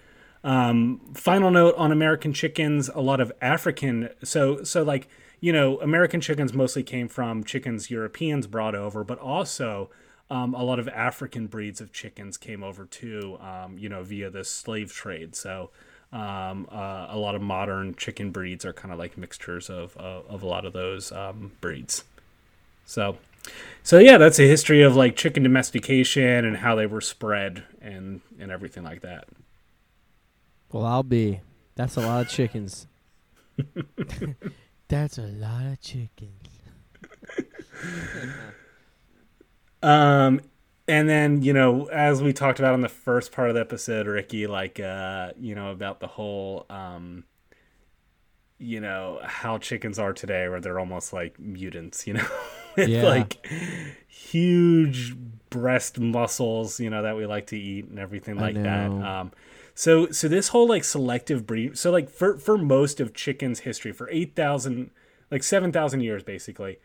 Um, final note on American chickens: a lot of African. So so like you know, American chickens mostly came from chickens Europeans brought over, but also um, a lot of African breeds of chickens came over too. Um, you know, via the slave trade. So um, uh, a lot of modern chicken breeds are kind of like mixtures of of, of a lot of those um, breeds. So. So yeah, that's a history of like chicken domestication and how they were spread and and everything like that. Well, I'll be. That's a lot of chickens. That's a lot of chickens. Um, and then you know, as we talked about in the first part of the episode, Ricky, like uh, you know, about the whole um, you know, how chickens are today, where they're almost like mutants, you know, with Yeah. like huge breast muscles, you know, that we like to eat and everything like that. Um, so so this whole like selective breed, so like for for most of chickens' history, for eight thousand, like seven thousand years, basically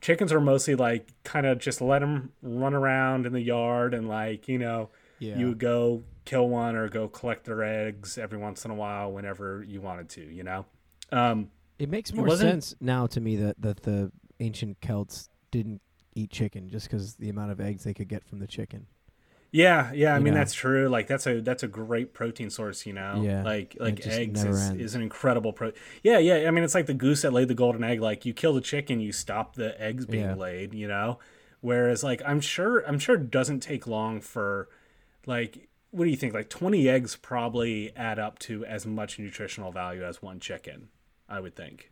chickens are mostly like kind of just let them run around in the yard and like you know Yeah. you would go kill one or go collect their eggs every once in a while whenever you wanted to you know um It makes more wasn't- sense now to me that, that the ancient Celts didn't eat chicken just because the amount of eggs they could get from the chicken. Yeah yeah i mean know. that's true like that's a that's a great protein source you know Yeah, like like eggs is, ends. is an incredible pro yeah yeah i mean it's like the goose that laid the golden egg like you kill the chicken you stop the eggs being Yeah. laid you know whereas like i'm sure i'm sure it doesn't take long for like what do you think like 20 eggs probably add up to as much nutritional value as one chicken i would think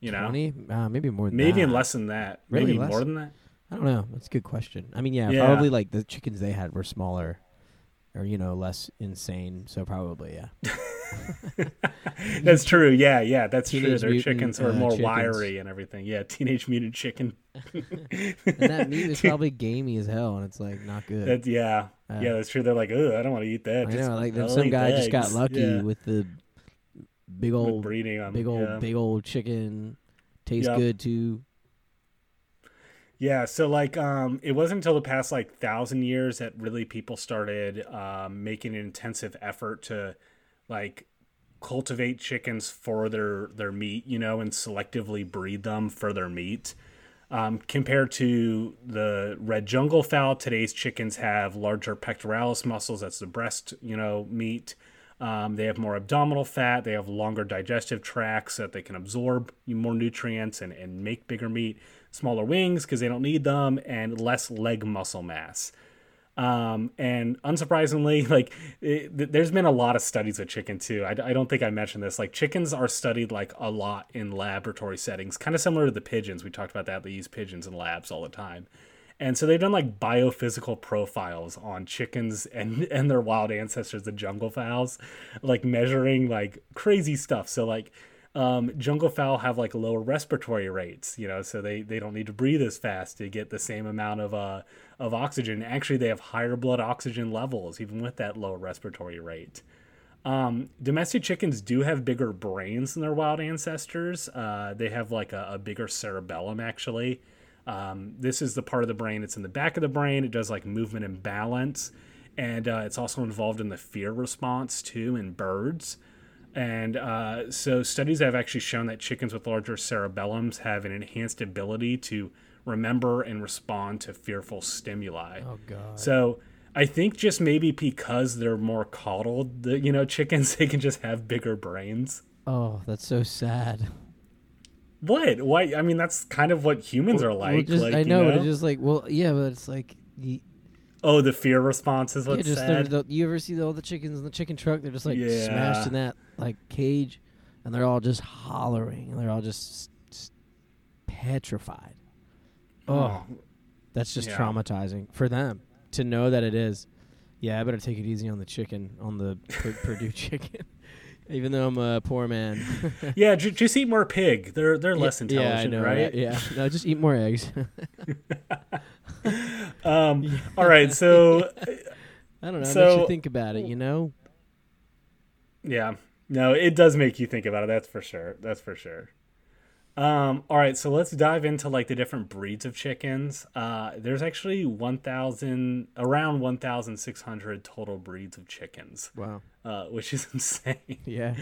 you know 20? Uh, maybe more than maybe that. less than that Really maybe less? more than that I don't know. That's a good question. I mean, yeah, Yeah. probably like the chickens they had were smaller or, you know, less insane. So probably, yeah. that's true yeah yeah that's true their Mutant, chickens are uh, more chickens. wiry and everything yeah teenage mutant chicken And that meat is probably gamey as hell, and it's like not good. that yeah Uh, yeah that's true they're like oh i don't want to eat that I Just- know, like some guy the just got lucky Yeah. with the big With old, breeding them big old, yeah. big old chicken. Tastes Yep. good too. Yeah, so like um it wasn't until the past like thousand years that really people started um making an intensive effort to like cultivate chickens for their their meat, you know, and selectively breed them for their meat. Um, compared to the red jungle fowl, today's chickens have larger pectoralis muscles. That's the breast, you know, meat. Um, they have more abdominal fat. They have longer digestive tracts that they can absorb more nutrients and, and make bigger meat. Smaller wings because they don't need them, and less leg muscle mass. Um, and unsurprisingly, like it, there's been a lot of studies with chicken too. I, I don't think I mentioned this. Like chickens are studied like a lot in laboratory settings, kind of similar to the pigeons. We talked about that. They use pigeons in labs all the time. And so they've done like biophysical profiles on chickens and, and their wild ancestors, the jungle fowls, like measuring like crazy stuff. So like um, jungle fowl have like lower respiratory rates, you know, so they, they don't need to breathe as fast to get the same amount of uh, of oxygen. Actually, they have higher blood oxygen levels even with that low respiratory rate. Um, domestic chickens do have bigger brains than their wild ancestors. Uh, they have like a, a bigger cerebellum actually. Um, this is the part of the brain that's in the back of the brain. It does like movement and balance, and uh, it's also involved in the fear response too in birds. And uh, so studies have actually shown that chickens with larger cerebellums have an enhanced ability to remember and respond to fearful stimuli. Oh god. So I think just maybe because they're more coddled, you know chickens they can just have bigger brains. oh, that's so sad. What? Why? I mean, that's kind of what humans are Well, like. just, like I you know, but it's just like, well, yeah, but it's like, oh, the fear response is yeah, what's just sad. the, you ever see all the chickens in the chicken truck? They're just like Yeah. smashed in that like cage, and they're all just hollering, and they're all just s- petrified. Oh, that's just Yeah. traumatizing for them to know that it is. Yeah, I better take it easy on the chicken, on the Pur- Perdue chicken, even though I'm a poor man. yeah, ju- just eat more pig. They're they're less Yeah, I intelligent, know, right? Yeah, no, just eat more eggs. Um. All right. So I don't know. So- you think about it, you know. Yeah. No, it does make you think about it. That's for sure. That's for sure. Um, all right, so let's dive into like the different breeds of chickens. Uh, there's actually 1,000, around 1,600 total breeds of chickens, Wow. uh, which is insane. Yeah.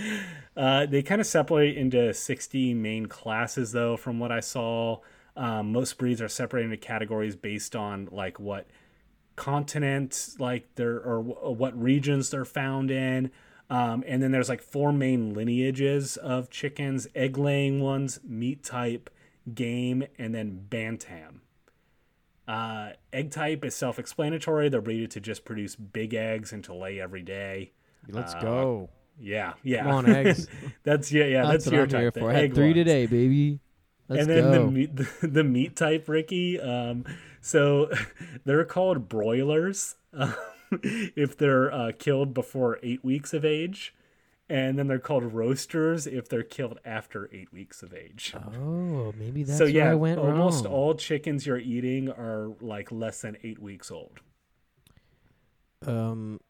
Uh, they kind of separate into 60 main classes, though, from what I saw. Um, most breeds are separated into categories based on like what continent, like they're or wh- what regions they're found in. Um, and then there's like four main lineages of chickens: egg-laying ones, meat type, game, and then bantam. Uh, egg type is self-explanatory. They're bred to just produce big eggs and to lay every day. Let's Uh, go. Yeah, yeah. Come on, eggs. that's yeah, yeah. That's, That's, what your type. for. I had egg three ones. today, baby. Let's and then go. the meat, the, the meat type, Ricky. Um, so they're called broilers um, if they're uh, killed before eight weeks of age, and then they're called roasters if they're killed after eight weeks of age. oh, maybe that's so where yeah, I went almost wrong. all chickens you're eating are like less than eight weeks old. Um,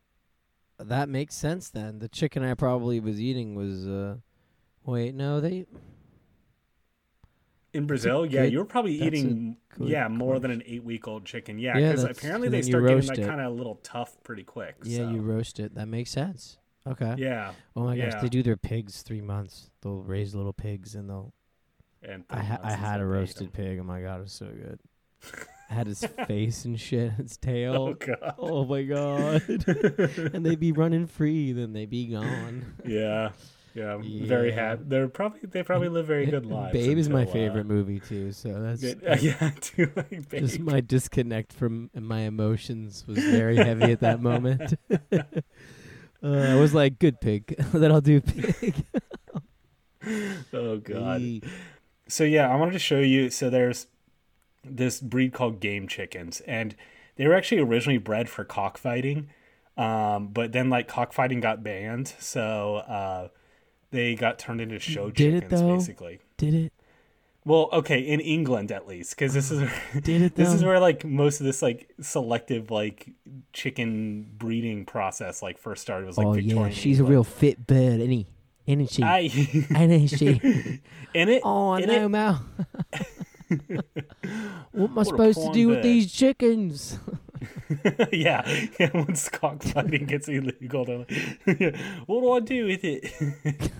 that makes sense then. The chicken I probably was eating was. uh Wait, no, they. In Brazil, yeah, good- you were probably eating yeah more than an eight week old chicken. Yeah, Yeah, because that's- apparently they start getting it. kind of a little tough pretty quick. Yeah, so. you roast it. That makes sense. Okay. Yeah, Oh my gosh, yeah. they do their pigs three months. They'll raise little pigs and they'll. and I ha- I had a they eat 'em. roasted pig. Oh my god, it was so good. I had his face and shit, Oh tail. god. Oh my god. and they'd be running free, then they'd be gone. Yeah, yeah, very Yeah. happy. They're probably they probably live very good lives. Babe is my uh, favorite movie too, so that's good- uh, yeah, do like Babe. just my disconnect from my emotions was very heavy at that moment. uh, I was like, "Good pig, then I'll do pig." oh god. So yeah, I wanted to show you. So there's this breed called game chickens, and they were actually originally bred for cockfighting, um, but then like cockfighting got banned, so uh, they got turned into show Did it, chickens though? basically. Did it? Well, okay, in England at least, because this is Did it this is where like most of this like selective like chicken breeding process like first started was like oh Victorian. yeah, she's a real fit bird, isn't he? Isn't she? I Ain't she? in it. Oh, I in know, it- Mal. what am I a supposed to do with these chickens? yeah, yeah. Once cockfighting gets illegal, they're like, yeah, what do I do with it?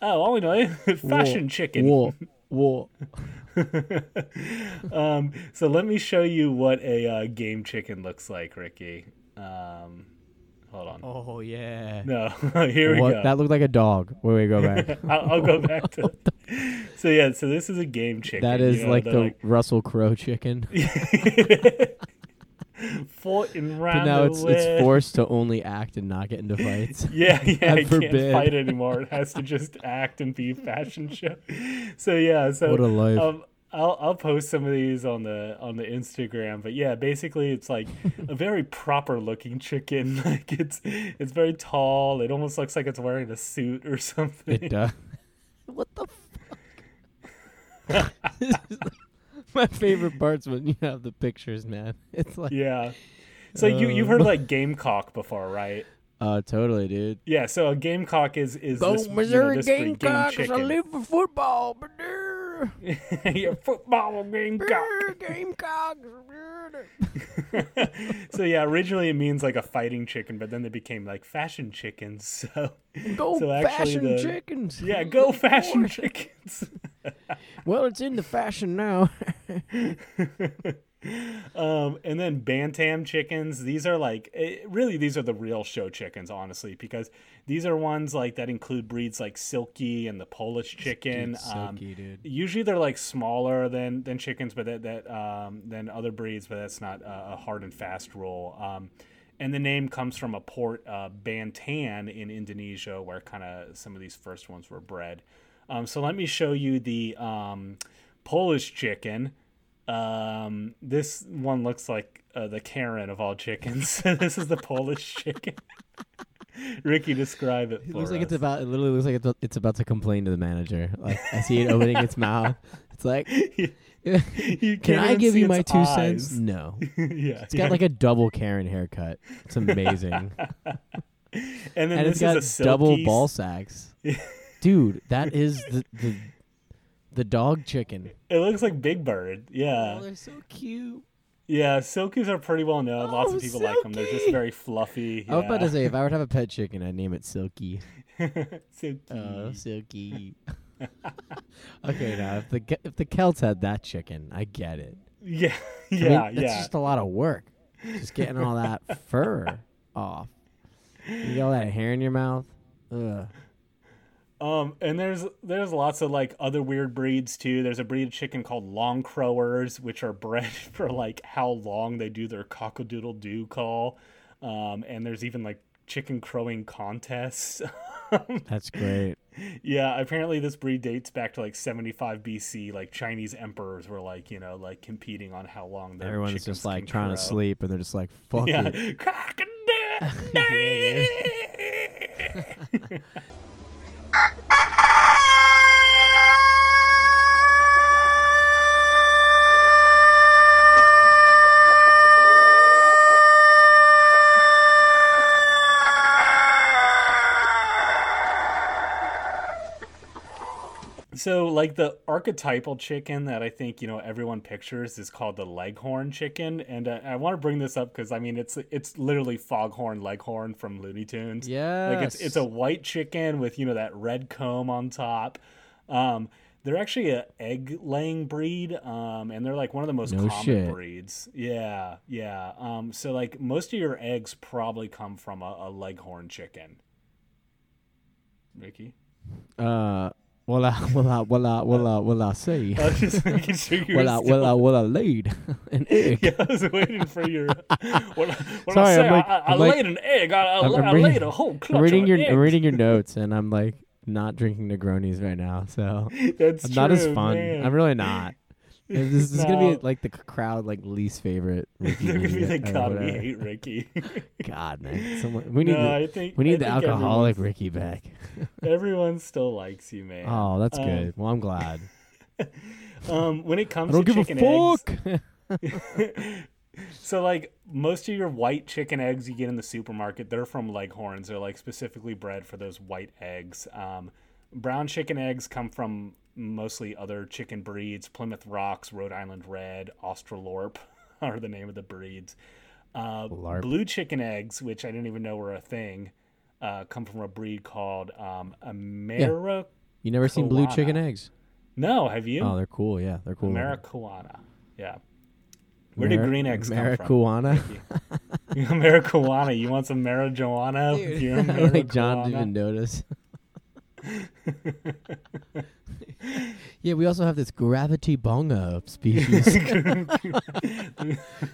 oh, I know, fashion chicken. War, war. um, so let me show you what a uh, game chicken looks like, Ricky. Um, hold on. Oh yeah. No, here we what? go. That looked like a dog. Where we go back. I'll, I'll go back to. So yeah, so this is a game chicken. that is you know, like the Russell Crowe chicken. Floating But round now it's it's forced to only act and not get into fights. Yeah, yeah, it can't fight anymore. It has to just act and be a fashion show. So yeah, so What a life. Um, I'll I'll post some of these on the on the Instagram. But yeah, basically it's like a very proper looking chicken. Like it's it's very tall. It almost looks like it's wearing a suit or something. It does. what the fuck? My favorite part's when you have the pictures, man. It's like, yeah. So you you've heard like gamecock before, right? Uh, totally, dude. Yeah. So a gamecock is is Go this, you know, Missouri this breed, game I live for football, but Your football gamecock. Gamecocks. so yeah, originally it means like a fighting chicken, but then they became like fashion chickens. So Go So fashion the- chickens. yeah, go fashion chickens. Well, it's in the fashion now. Um, and then bantam chickens. These are like eh, really these are the real show chickens, honestly, because these are ones like that include breeds like Silky and the Polish chicken. Dude, um, silky, dude. usually they're like smaller than than chickens, but that that um, than other breeds, but that's not a, a hard and fast rule. Um, and the name comes from a port, uh, Bantan, in Indonesia, where kind of some of these first ones were bred. Um, so let me show you the um, Polish chicken. Um, this one looks like uh, the Karen of all chickens. this is the Polish chicken. Ricky, describe it. It for looks like it's about. It literally looks like it's, it's about to complain to the manager. Like I see it opening its mouth. It's like, You can I give you my its two cents? No. yeah, It's got like a double Karen haircut. It's amazing, and then and this it's got is a double silky ball sacks. Dude, that is the the, the dog chicken. It looks like Big Bird. Yeah, Oh, they're so cute. yeah. Silkies are pretty well known. Lots Oh, of people like them. They're just very fluffy. I was about to say if I were to have a pet chicken, I'd name it Silky. Silky. Oh, Silky. okay, now if the Ke- if the Celts had that chicken, I get it. yeah, I mean, yeah, that's yeah. just a lot of work. Just getting all that fur off. You get all that hair in your mouth. Ugh. Um, and there's there's lots of like other weird breeds too. There's a breed of chicken called long crowers, which are bred for like how long they do their cockadoodle doo call. Um, and there's even like chicken crowing contests. That's great. yeah, apparently this breed dates back to like 75 BC. Like Chinese emperors were like you know like competing on how long their Everyone's just like trying to sleep, and they're just like, "Fuck Yeah, it." Cock-a-doodle-doo. So, like the archetypal chicken that I think you know everyone pictures is called the Leghorn chicken, and uh, I want to bring this up because I mean it's it's literally Foghorn Leghorn from Looney Tunes. Yeah, like it's it's a white chicken with you know that red comb on top. Um, they're actually a egg laying breed, um, and they're like one of the most No common shit. breeds. Yeah, yeah. Um, so like most of your eggs probably come from a, a Leghorn chicken. Ricky. Uh, well, I, well, I, well, I, well, I, well, I say, I was just making sure you well, I, well, I, well, I laid an egg. Yeah, I was waiting for your. What I Sorry, say, I'm like- I, I I'm like- laid an egg. I, I, I'm- I'm I reading- laid a whole clutch I'm reading of your, eggs. I'm reading your notes, and I'm like not drinking Negronis right now, so That's I'm not as fun. man. I'm really not. This, this is gonna be like the crowd like least favorite. Ricky They're gonna be like, or God, we hate Ricky. God, man, someone we need no, the, think we need I the alcoholic Ricky back. Everyone still likes you, man. Oh, that's Um, good. Well, I'm glad. Um, when it comes don't to give chicken a eggs, fuck. so like most of your white chicken eggs you get in the supermarket, they're from Leghorns. They're like specifically bred for those white eggs. Um, brown chicken eggs come from mostly other chicken breeds. Plymouth Rocks, Rhode Island Red, Australorp are the name of the breeds. Uh, blue chicken eggs, which I didn't even know were a thing, uh, come from a breed called um, Ameri. you never seen blue chicken eggs? No, have you? Oh, they're cool. Yeah, they're cool. Marijuana. Yeah. Where did green eggs come from? Marijuana. marijuana. You want some marijuana? with your like John didn't notice. Yeah, we also have this gravity bonga species.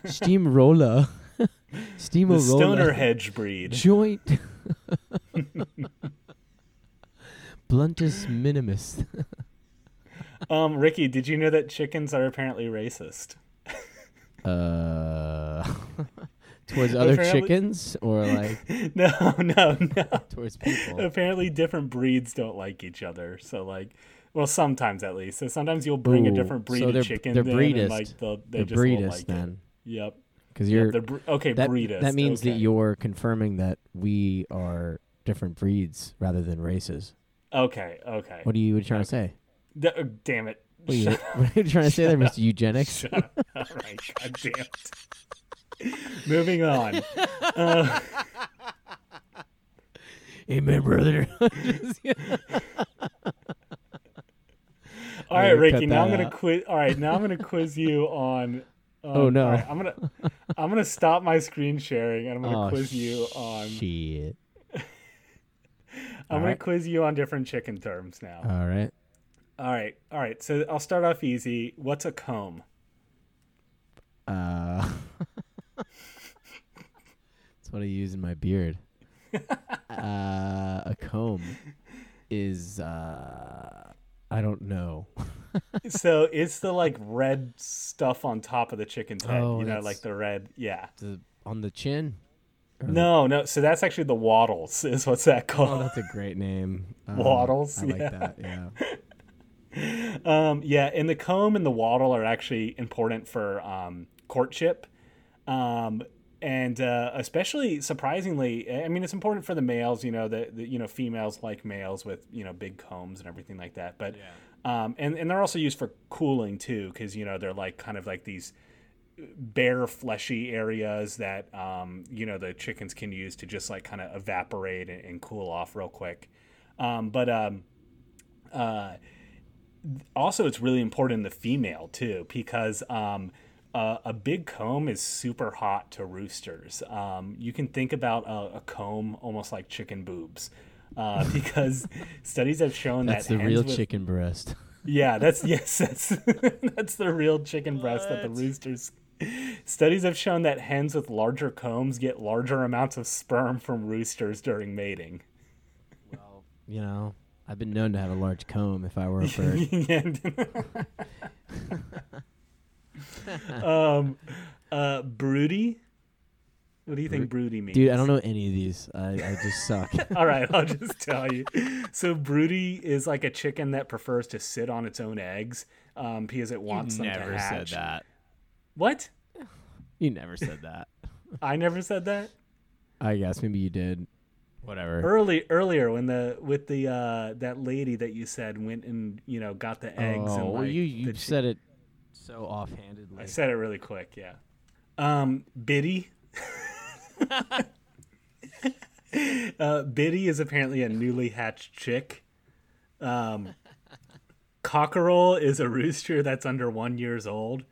Steamroller. Steamroller. stoner hedge breed. Joint. Bluntus minimus. Um, Ricky, did you know that chickens are apparently racist? Uh, towards other Apparently- chickens or like No, no, no. towards people. apparently different breeds don't like each other. So like, well, sometimes at least. So sometimes you'll bring a Ooh, different breed so of they're- chicken. they're in, and, breedist. like they'll, they They're just won't breedist like it. then, Yep. because you're they're bre- okay. that, breedist. that means okay. that you're confirming that we are different breeds rather than races. Okay. Okay. What are you, what are you trying to say? D- uh, damn it. What are, you, what are you trying to say there, Mr. Eugenics? Shut up. All right. God damn it. Moving on. Uh, Amen, brother. all right, Ricky. Now I'm gonna quiz. All right, now I'm gonna quiz you on. on Oh, no. right, I'm gonna I'm gonna stop my screen sharing and I'm gonna oh, quiz you on. Shit. I'm all gonna right. quiz you on different chicken terms now. All right. all right, all right. So I'll start off easy. What's a comb? Uh, that's what I use in my beard. uh, a comb is uh, I don't know. so it's the like red stuff on top of the chicken's head. Oh, you know, like the red. Yeah. The on the chin. No, no. So that's actually the wattles. Is what's that called? Oh, called? that's a great name. Um, Waddles, I like yeah. that. Yeah. Um, yeah, and the comb and the wattle are actually important for um, courtship, um, and uh, especially surprisingly, I mean, it's important for the males. You know, the you know females like males with you know big combs and everything like that. But um, and and they're also used for cooling too, because you know they're like kind of like these bare fleshy areas that um, you know the chickens can use to just like kind of evaporate and, and cool off real quick. Um, but um, uh, also it's really important in the female too because um, uh, a big comb is super hot to roosters. Um, you can think about a, a comb almost like chicken boobs. Uh, because studies have shown That's that the real with- chicken breast. yeah, that's yes, that's that's the real chicken breast that the roosters. Studies have shown that hens with larger combs get larger amounts of sperm from roosters during mating. Well, you know, I've been known to have a large comb if I were a bird. um, uh, broody. What do you think broody means? Dude, I don't know any of these. I, I just suck. All right, I'll just tell you. So broody is like a chicken that prefers to sit on its own eggs um, because it wants them to hatch. Never said that. What? You never said that. I never said that. I guess maybe you did. Whatever. early earlier when the with the uh that lady that you said went and you know got the eggs oh, and well, like, you you said it so offhandedly. I said it really quick, yeah. Um Biddy. uh Biddy is apparently a newly hatched chick. Um Cockerel is a rooster that's under one years old.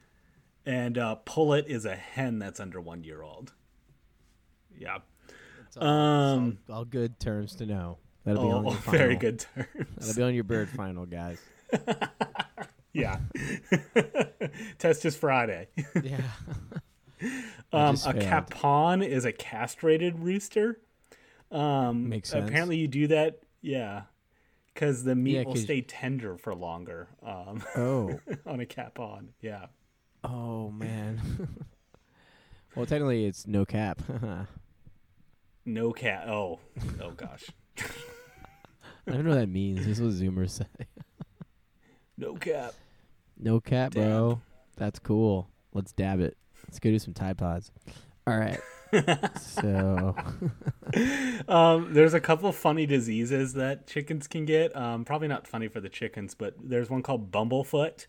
And uh Pullet is a hen that's under one year old. Yeah. All, Um all, all good terms to know. That'll be on oh, your final. very good terms. That'll be on your bird final, guys. Yeah. Test is Friday. Yeah. Um, a capon is a castrated rooster. Um, Makes sense. Apparently, you do that, yeah, because the meat Yeah, will stay tender for longer um, Oh. on a capon. Yeah. Oh man. well, technically, it's no cap. No cap. Oh, oh gosh. I don't know what that means. This is what Zoomers say. No cap. No cap, bro. That's cool. Let's dab it. Let's go do some Tide Pods. All right. so, Um, there's a couple of funny diseases that chickens can get. Um, probably not funny for the chickens, but there's one called bumblefoot,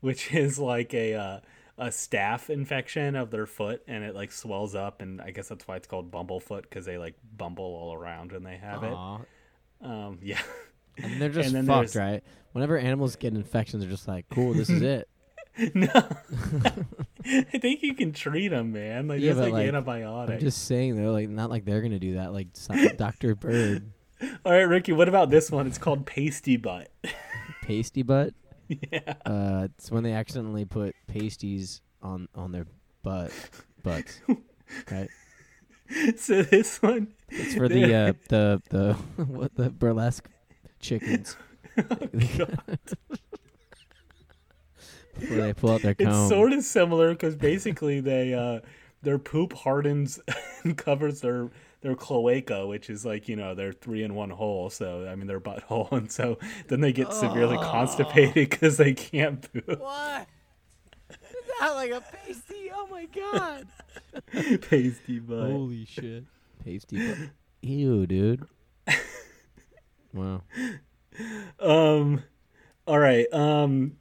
which is like a uh, a staph infection of their foot, and it like swells up, and I guess that's why it's called bumblefoot because they like bumble all around when they have Aw. it. Um, yeah. And they're just then fucked, right? Whenever animals get infections, they're just like, cool, this is it. no, I think you can treat them, man. Like Yeah, just like, like, antibiotics. I'm just saying, they're like, not like they're gonna do that. Like Dr. Bird, All right, Ricky. What about this one? It's called pasty butt. pasty butt. Yeah. Uh, it's when they accidentally put pasties on on their butt butts. Right. So this one, It's for the uh, the the what the burlesque chickens. Where they pull out their comb. it's sort of similar because basically they uh, their poop hardens and covers their their cloaca, which is like you know their three in one hole. So I mean their butthole, and so then they get severely constipated because they can't poop. what? Is that like a pasty? Oh my god! Pasty butt. Holy shit! Pasty butt. Ew, dude. Wow. Um, all right. Um,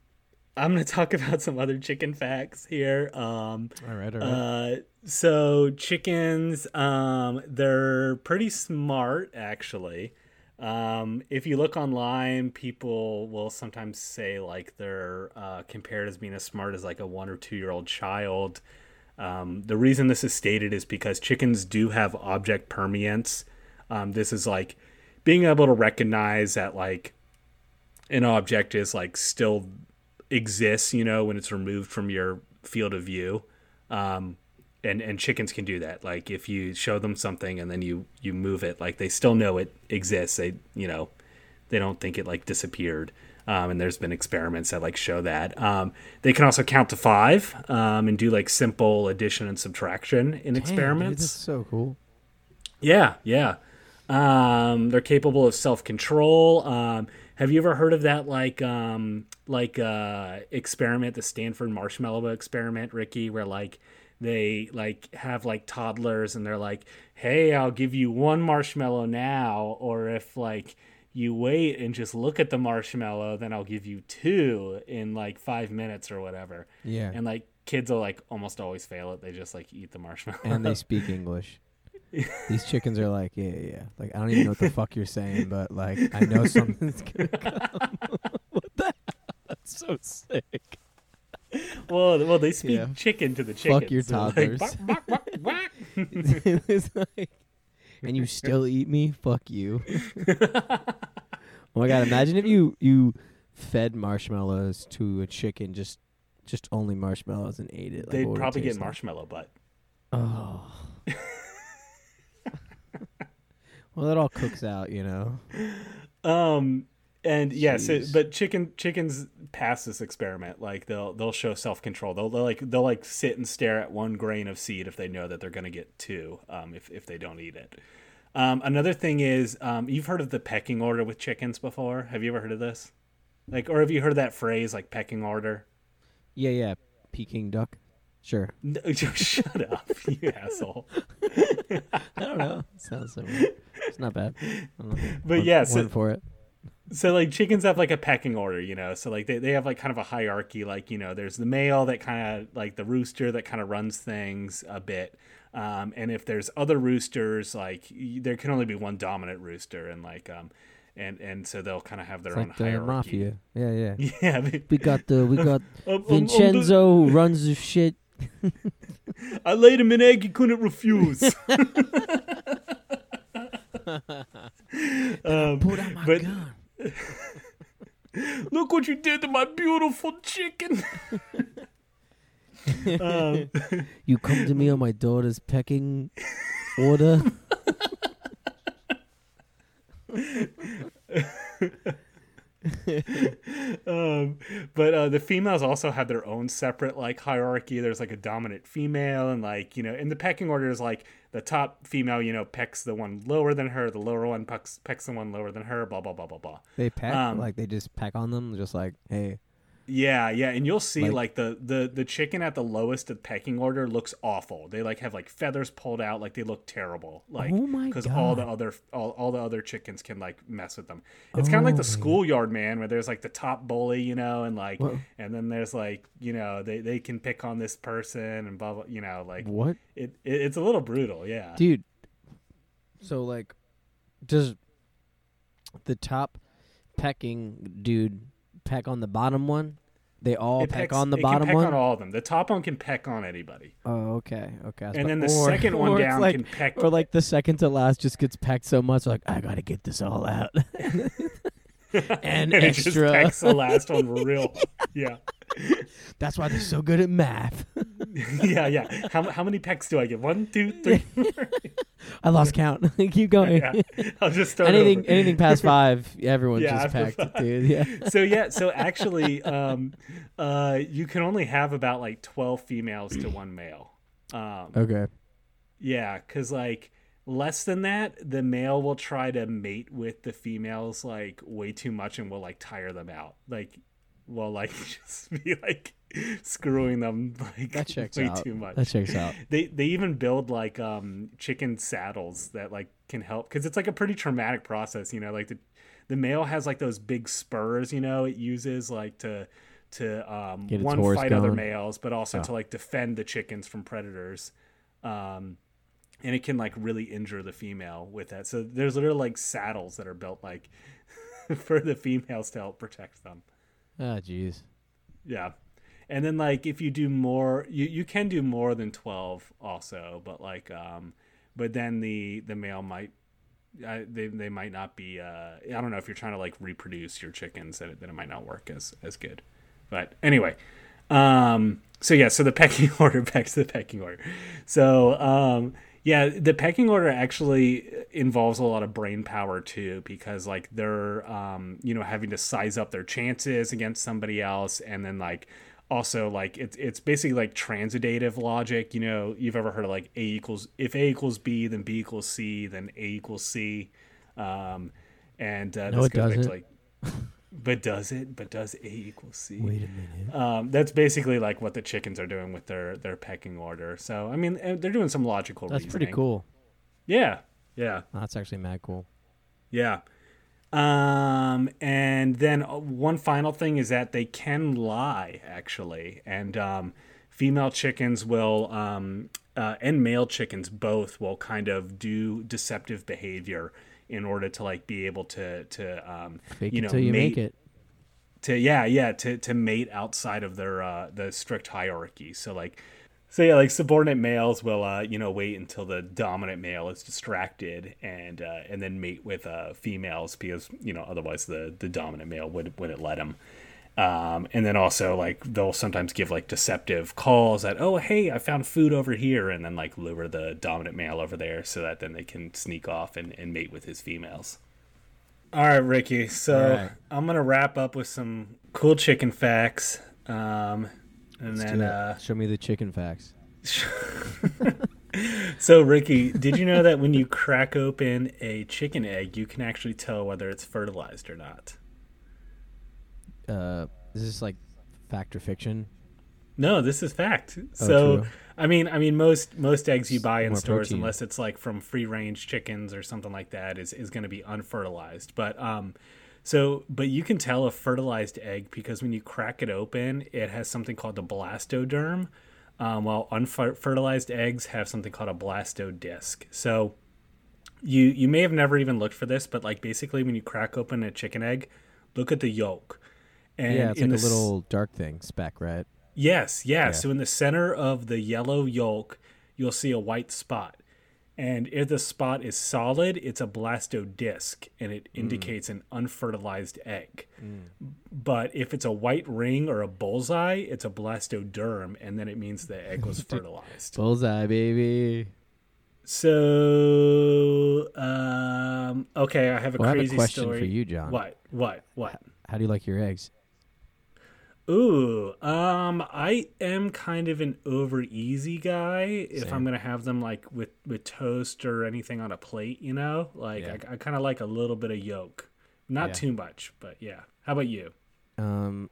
I'm gonna talk about some other chicken facts here. Um, All right, all right. uh, so chickens, um, they're pretty smart actually. Um, if you look online, people will sometimes say like they're uh, compared as being as smart as like a one or two year old child. Um, the reason this is stated is because chickens do have object permanence. Um, this is like being able to recognize that like an object is like still exists, you know, when it's removed from your field of view. Um, and and chickens can do that. Like if you show them something and then you you move it, like they still know it exists. They you know, they don't think it like disappeared. Um, and there's been experiments that like show that. Um, they can also count to five um, and do like simple addition and subtraction in Damn, dude, experiments. that's so cool. Yeah, yeah. Um, they're capable of self control. Um, have you ever heard of that like um, like uh, experiment, the Stanford marshmallow experiment, Ricky, where like they like have like toddlers and they're like, "Hey, I'll give you one marshmallow now," or if like you wait and just look at the marshmallow, then I'll give you two in like five minutes or whatever. Yeah. And like kids will like almost always fail it. They just like eat the marshmallow. and they speak English. These chickens are like, yeah, yeah, yeah. Like, I don't even know what the fuck you're saying, but like, I know something's gonna come. what the? Hell? That's so sick. Well, well, they speak Yeah. chicken to the chicken. Fuck your like, toddlers. "Bark, bark, bark, bark." it's like, and you still eat me? Fuck you. oh my god! Imagine if you you fed marshmallows to a chicken, just just only marshmallows, and ate it. Like, They'd it probably get like? marshmallow butt. Oh. Well, it all cooks out, you know. Um, and yeah, so but chicken chickens pass this experiment. Like they'll they'll show self control. They'll, they'll like they'll like sit and stare at one grain of seed if they know that they're gonna get two. Um, if if they don't eat it. Um, another thing is, um, you've heard of the pecking order with chickens before. Have you ever heard of this? Like, or have you heard of that phrase like pecking order? Yeah, yeah. Peking duck. Sure. No, shut up, you asshole. I don't know. Sounds similar. It's not bad. I don't know. But One- yeah, so- one for it. so like chickens have like a pecking order you know so like they, they have like kind of a hierarchy like you know there's the male that kind of like the rooster that kind of runs things a bit um, and if there's other roosters like there can only be one dominant rooster and like um and and so they'll kind of have their It's own like hierarchy mafia. Yeah, yeah. yeah We got the we got um, um, um, the- Vincenzo who runs the shit. i laid him an egg he couldn't refuse um, Put out my but- gun. look what you did to my beautiful chicken um, You come to me on my daughter's pecking order. um, but uh, the females also have their own separate like hierarchy. There's like a dominant female, and like you know, in the pecking order is like the top female, you know, pecks the one lower than her, the lower one pecks pecks the one lower than her, blah blah blah blah blah. They peck Um, like they just peck on them, just like, hey, Yeah, yeah, and you'll see Like- like, the the the chicken at the lowest of pecking order looks awful. They like have like feathers pulled out, like they look terrible. Like Oh because all the other all, all the other chickens can like mess with them. It's kind of like Oh the schoolyard man where there's like the top bully, you know, and like Wha- and then there's like you know they they can pick on this person and blah blah. You know, like what, it, it it's a little brutal. Yeah. dude? So like, does the top pecking dude peck on the bottom one? They all It peck pecks- on the bottom one. on all of them. The top one can peck on anybody, Oh, okay, okay. And then the or- second one down like, can peck. or like the second to last just gets pecked so much, like I gotta get this all out. and, and it just extra. the last one real. Yeah, That's why they're so good at math. yeah, yeah. How how many pecks do I get? One, two, three. I lost count. Keep going. yeah, I'll just start anything over. anything past five, everyone Yeah, just packed, dude. Yeah. so yeah, so actually, um, uh, you can only have about like twelve females to one male. Um, Okay. Yeah, because like less than that, the male will try to mate with the females like way too much and will like tire them out. Like, will like just be like screwing them like That checks way out. too much. That checks out. They they even build like um chicken saddles that like can help because it's like a pretty traumatic process. You know, like the the male has like those big spurs. You know, it uses like to to um one fight other males, but also Yeah. to like defend the chickens from predators. Um, and it can like really injure the female with that. So there's literally like saddles that are built like for the females to help protect them. Oh, jeez. Yeah. And then like if you do more you, you can do more than 12 also, but like um but then the the male might uh, they, they might not be uh I don't know if you're trying to like reproduce your chickens then it, then it might not work as as good. But anyway, um so yeah, so the pecking order back to the pecking order. So um yeah, the pecking order actually involves a lot of brain power too, because like they're um, you know having to size up their chances against somebody else, and then like also like it's it's basically like transitive logic. You know, you've ever heard of like a equals if a equals b, then b equals c, then a equals c, um, and uh, No, it goes back to, doesn't. like, but does it? But does a equal c? Wait a minute. Um, that's basically like what the chickens are doing with their their pecking order. So I mean, they're doing some logical. That's pretty cool. Yeah, yeah, That's actually mad cool. yeah. Um, and then uh, one final thing is that they can lie actually, and um, female chickens will um, uh, and male chickens both will kind of do deceptive behavior in order to like be able to to um, Fake you know you mate make it. to yeah yeah to to mate outside of their uh the strict hierarchy so like so yeah like subordinate males will uh you know wait until the dominant male is distracted and uh and then mate with uh females because you know otherwise the the dominant male would wouldn't let him um and then also like they'll sometimes give like deceptive calls that oh hey i found food over here and then like lure the dominant male over there so that then they can sneak off and, and mate with his females all right, Ricky. So All right. I'm gonna wrap up with some cool chicken facts, um, and Let's then uh, Show me the chicken facts. so Ricky, did you know that when you crack open a chicken egg, you can actually tell whether it's fertilized or not? Uh, is this like fact or fiction? No, this is fact. Oh, so true. I mean, I mean, most most eggs you buy in More stores, protein. unless it's like from free range chickens or something like that, is is going to be unfertilized. But um, so but you can tell a fertilized egg because when you crack it open, it has something called the blastoderm, um, while unfertilized eggs have something called a blastodisc. So you you may have never even looked for this, but like basically when you crack open a chicken egg, look at the yolk. And yeah, it's in like a s- little dark thing, speck, right? Yes, yeah. Yeah. So in the center of the yellow yolk, you'll see a white spot. And if the spot is solid, it's a blastodisc and it Mm. indicates an unfertilized egg. But if it's a white ring or a bullseye, it's a blastoderm and then it means the egg was fertilized. Bullseye, baby. So, um, okay, I have a Well, I have a crazy question story. for you, John. What? What? What? How do you like your eggs? Ooh, um, I am kind of an over easy guy. If I'm gonna have them like with with toast or anything on a plate, you know, like Yeah. I, I kind of like a little bit of yolk, not Yeah. too much, but yeah. How about you? Um,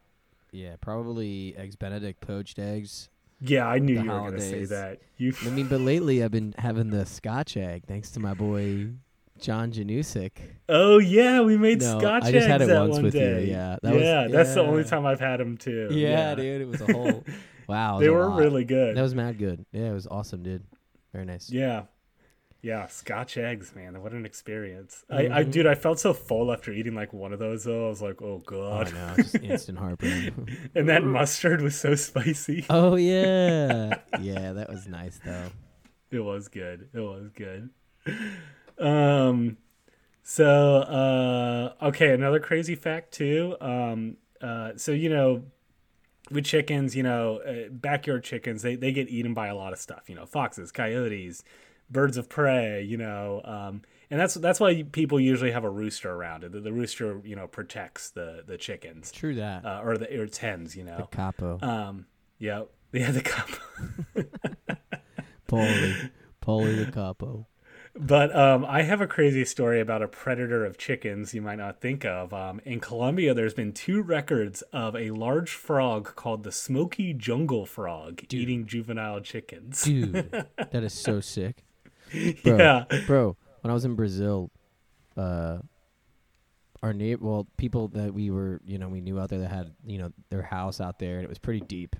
yeah, probably eggs Benedict, poached eggs. Yeah, I knew you were gonna say that. You, I mean, but lately I've been having the Scotch egg, thanks to my boy John Janusik. oh yeah, we made No, Scotch I just had eggs it that once one with you, day. yeah. That was- yeah, that's the only time I've had them too. Yeah, dude, it was a whole. wow, They were lot. really good. That was mad good. Yeah, it was awesome, dude. Very nice. Yeah. Yeah, Scotch eggs, man. What an experience. I, I Mhm. dude, I felt so full after eating like one of those though. I was like, oh Oh, god. I know, just instant heartburn. and that mustard was so spicy. oh yeah, yeah, that was nice though. It was good. It was good. Um So, uh, okay, another crazy fact too. Um, uh, so you know, with chickens, you know, uh, backyard chickens, they they get eaten by a lot of stuff. You know, foxes, coyotes, birds of prey. You know, um, and that's that's why people usually have a rooster around it. The, the rooster, you know, protects the the chickens True that. uh, or the or its hens. You know, the Capo. um, yeah, yeah, the capo. Polly. Polly the capo. But um, I have a crazy story about a predator of chickens you might not think of. Um, in Colombia, there's been two records of a large frog called the smoky jungle frog eating juvenile chickens. Dude, that is so sick. Bro, Yeah. Bro, when I was in Brazil, uh our neighbor well, people that we were you know, we knew out there that had, you know, their house out there and it was pretty deep.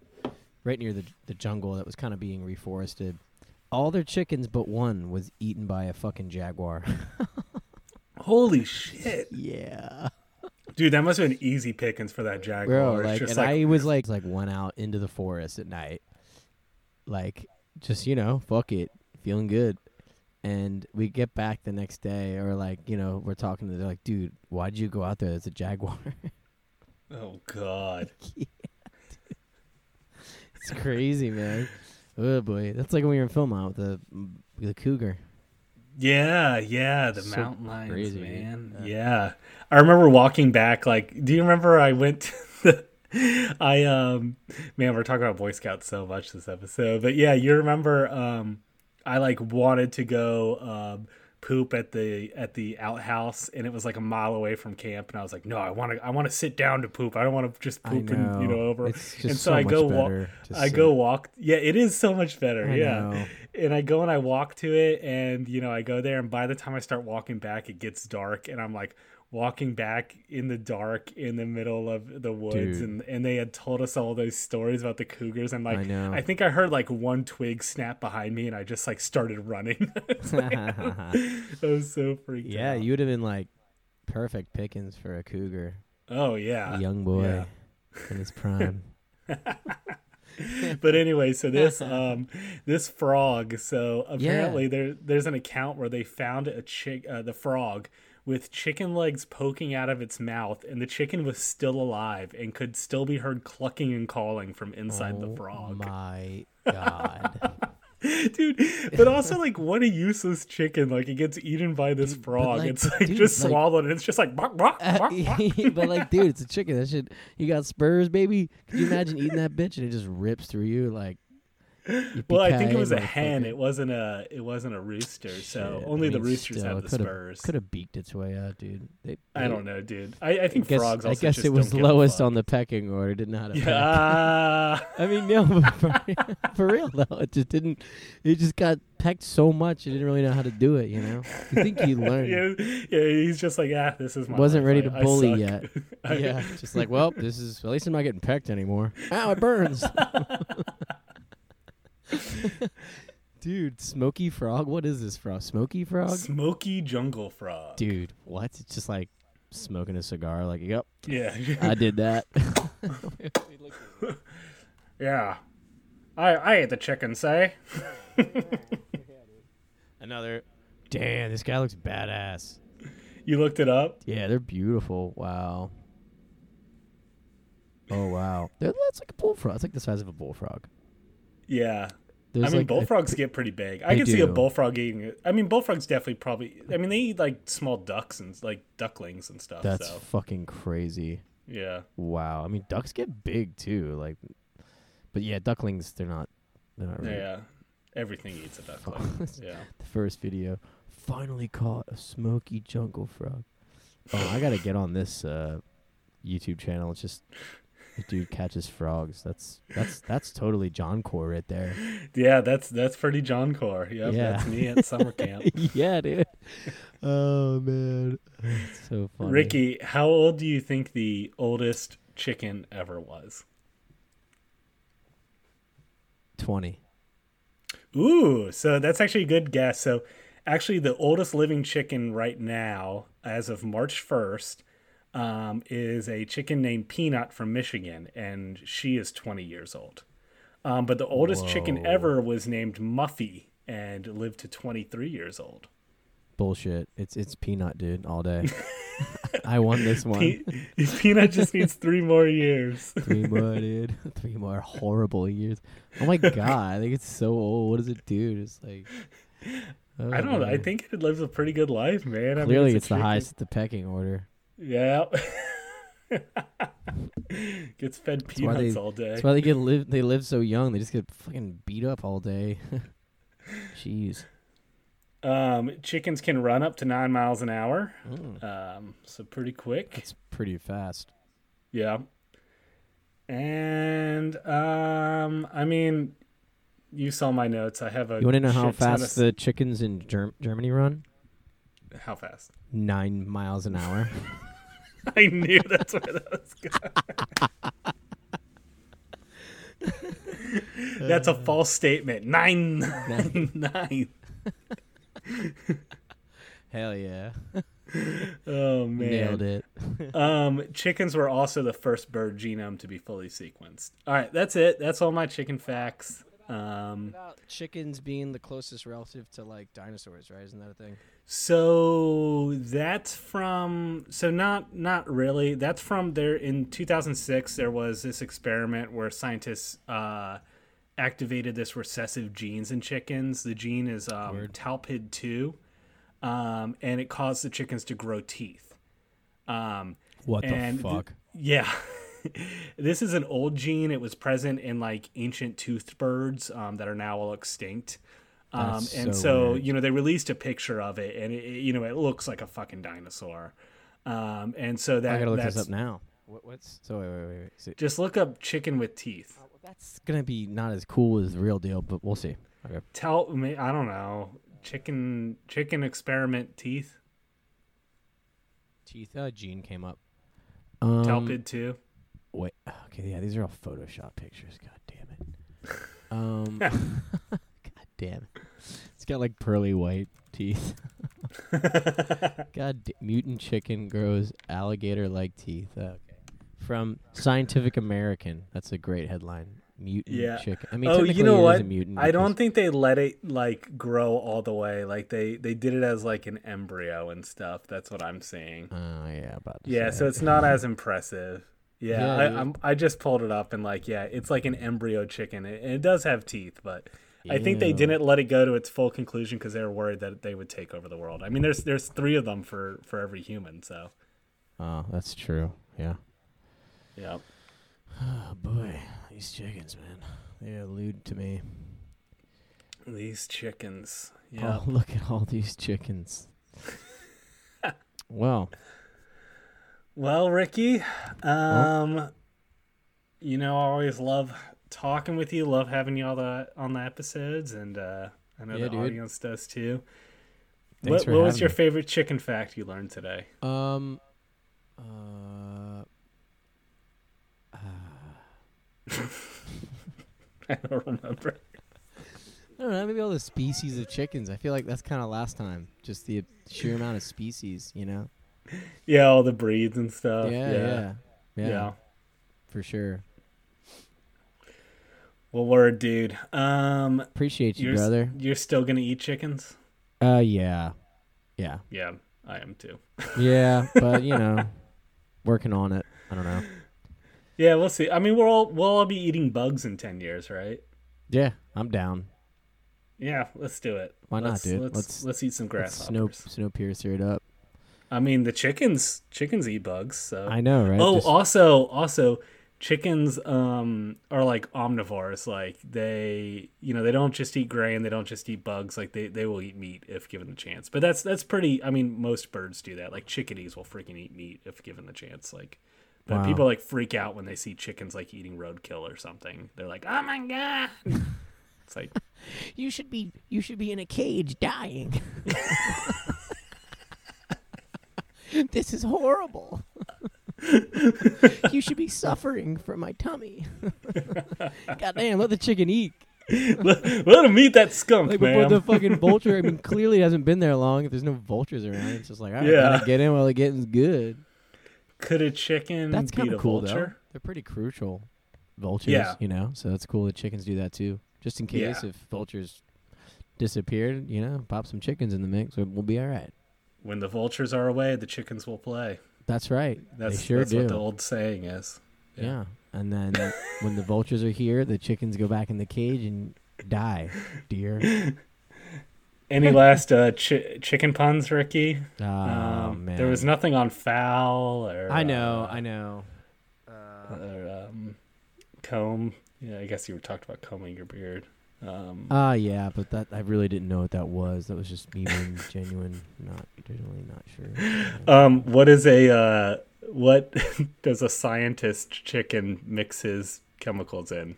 Right near the the jungle that was kind of being reforested. All their chickens but one was eaten by a fucking jaguar. Holy shit. yeah. Dude, that must have been easy pickings for that jaguar. Bro, like just and like, I was like like went out into the forest at night. Like just, you know, fuck it, feeling good. And we get back the next day or like, you know, we're talking to they're like, dude, why'd you go out there? There's a jaguar. oh, God. yeah, it's crazy, man. Oh boy. That's like when we were in Philmont with the the cougar. Yeah, yeah, the So mountain lions, crazy, man. Yeah. Yeah. I remember walking back like do you remember I went to the I um man, we're talking about Boy Scouts so much this episode. But yeah, you remember um I like wanted to go um poop at the at the outhouse and it was like a mile away from camp and I was like, "No, I want to I want to sit down to poop. I don't want to just poop and you know over." It's just and so, so I go walk I sit. go walk. Yeah, it is so much better. I yeah know. and I go and I walk to it, and you know I go there, and by the time I start walking back, it gets dark, and I'm like walking back in the dark in the middle of the woods, Dude. and and they had told us all those stories about the cougars, and like I know. think I heard like one twig snap behind me, and I just like started running. Like- I was so freaked yeah, out. you would have been like perfect pickings for a cougar. Oh yeah, a young boy yeah. in his prime. but anyway, so this um this frog, so apparently there there's an account where they found a chick uh, the frog with chicken legs poking out of its mouth and the chicken was still alive and could still be heard clucking and calling from inside the Oh frog. My God. Dude, but also like what a useless chicken like it gets eaten by this Dude, frog. like, it's like dude, just like- swallowed and it's just like bark, bark, uh, bark, bark. but like, dude, it's a chicken. That shit. You got spurs, baby. Could you imagine eating that bitch and it just rips through you like? Well, I think it was a hen. It wasn't a it wasn't a rooster. So Shit, only I the mean, roosters still, have the could've- spurs. Could have beaked its way out, dude. They, I don't know, dude. I, I think Guess, frogs. I guess it was don't give a lowest on the pecking order. Didn't know how to. peck. Yeah. I mean, no, but for, for real though, it just didn't. It just got pecked so much, it didn't really know how to do it. You know, you think he learned? yeah, yeah, he's just like, ah, this is my. Wasn't life. ready to bully yet. Yeah, just like, well, this is at least I'm not getting pecked anymore. Ow, it burns. Dude, smoky frog. What is this frog? Smoky frog? Smoky jungle frog. Dude, what? It's just like smoking a cigar. Like, yep, Yeah. I did that. yeah. I I ate the chicken. Say. Another. Damn, this guy looks badass. You looked it up. Yeah, they're beautiful. Wow. Oh wow, they're, that's like a bullfrog. It's like the size of a bullfrog. Yeah. There's I mean, like a- bullfrogs get pretty big. I can see a bullfrog eating it. I mean, bullfrogs definitely probably. I mean, they eat like small ducks and like ducklings and stuff. that's so fucking crazy. yeah. Wow. I mean, ducks get big too. Like, but yeah, ducklings they're not. They're not really. Yeah. Everything eats a duckling. yeah. The first video, finally caught a smoky jungle frog. Oh, I gotta get on this uh, YouTube channel. It's just a dude catches frogs. That's that's that's totally John Core right there. Yeah, that's that's pretty John Core. Yep, Yeah. that's me at summer camp. yeah, dude. Oh man, it's so funny. Ricky, how old do you think the oldest chicken ever was? twenty. Ooh, so that's actually a good guess. So, actually, the oldest living chicken right now, as of March 1st, um, is a chicken named Peanut from Michigan, and she is 20 years old. Um, but the oldest chicken ever was named Muffy and lived to 23 years old. bullshit. It's it's peanut, dude, all day. I won this one. Pe- Peanut just needs three more years. Three more, dude. Three more horrible years. Oh my god, I think it's so old. What does it do? Just like oh, I don't know. I think it lives a pretty good life, man. I mean, clearly it's the highest at the pecking order. Yeah. Gets fed That's peanuts they- all day. That's why they get live. They live so young. They just get fucking beat up all day. Jeez. Um, chickens can run up to nine miles an hour. Mm, Um, so pretty quick. It's pretty fast. Yeah. And um, I mean, you saw my notes. I have a. You want to know how fast of- the chickens in Germ- Germany run? How fast? Nine miles an hour. I knew that's where that was going. that's a false statement. Nine, nine, nine. Hell yeah. Oh man. Nailed it. Um, chickens were also the first bird genome to be fully sequenced. All right, that's it. That's all my chicken facts. Um, About chickens being the closest relative to like dinosaurs, right? Isn't that a thing? so that's from so not not really. That's from there in 2006. There was this experiment where scientists uh, activated this recessive genes in chickens. The gene is um, Weird. Talpid two, um, and it caused the chickens to grow teeth. Um, What And the th- fuck? Yeah. this is an old gene. It was present in like ancient toothed birds um, that are now all extinct. Um, and so so, you know, they released a picture of it and it, it- you know, it looks like a fucking dinosaur. Um, and so that I gotta look that's this up now. What, what's so? Wait, wait, wait. wait. So- just look up chicken with teeth. that's gonna be not as cool as the real deal, but we'll see. Okay. Tell me, I don't know, chicken, chicken experiment teeth, Teeth uh, gene came up. Um, Talpid two. Wait. Okay. Yeah, these are all Photoshop pictures. God damn it. Um. God damn it. It's got like pearly white teeth. God, da- mutant chicken grows alligator-like teeth. Okay. From Scientific American. That's a great headline. Mutant Yeah. chicken. I mean, oh, technically you know it is what? a mutant. I don't think they let it like grow all the way. Like they they did it as like an embryo and stuff. That's what I'm seeing. Oh yeah, about to Yeah, say so it. it's not as impressive. Yeah, Yeah, I, I'm, I just pulled it up and like, yeah, it's like an embryo chicken. It, it does have teeth, but I think they didn't let it go to its full conclusion because they were worried that they would take over the world. I mean, there's there's three of them for for every human, so Oh, that's true. Yeah. yeah. Oh boy, these chickens, man. They allude to me. These chickens. Yeah. Oh, look at all these chickens. well, Well, Ricky, um, you know, I always love talking with you. Love having you all the on the episodes, and uh, I know Yeah, the dude. audience does too. Thanks what what was your me. favorite chicken fact you learned today? um, uh, I don't remember. I don't know. Maybe all the species of chickens. I feel like that's kind of last time. Just the sheer amount of species, you know. Yeah, all the breeds and stuff. yeah, yeah, yeah, yeah, for sure. Well, word, dude. Um, Appreciate you, you're brother. you're still gonna eat chickens? Uh, yeah, yeah, Yeah, I am too. yeah. but you know, working on it. I don't know. Yeah, we'll see. I mean, we'll all we'll all be eating bugs in ten years, right? Yeah, I'm down. Yeah, let's do it. Why not, Let's- dude? Let's Let's- let's, eat some Let's Snow grasshoppers. Snowpiercer it up. I mean, the chickens chickens eat bugs. So I know, right? oh, Just- also also chickens um are like omnivores. Like they you know they don't just eat grain. They don't just eat bugs. Like they they will eat meat if given the chance. But that's that's pretty. I mean, most birds do that. Like chickadees will freaking eat meat if given the chance. Like. But Wow. people like freak out when they see chickens like eating roadkill or something. They're like, "Oh my god!" It's like, You should be you should be in a cage dying. this is horrible. you should be suffering from my tummy. God damn, let the chicken eat. let, let him eat that skunk, Like man. before the fucking vulture. I mean, clearly it hasn't been there long. If there's no vultures around, it's just like, all right, Yeah. gotta get in while the getting's good. Could a chicken That's kind of cool, though. They're pretty crucial. Vultures, Yeah. you know, so that's cool that chickens do that too. Just in case Yeah. if vultures disappeared, you know, pop some chickens in the mix, we'll be all right. When the vultures are away, the chickens will play. That's right. That's, they sure that's do. what the old saying is. yeah. And then when the vultures are here, the chickens go back in the cage and die, dear. Any last uh, chi- chicken puns, Ricky? Oh Um, man. There was nothing on foul or. I know, uh, I know. or um, comb. Yeah, I guess you were talking about combing your beard. Um, Ah, yeah, but that I really didn't know what that was. That was just me being genuine, not genuinely not sure. um, what is a uh, what does a scientist chicken mix his chemicals in?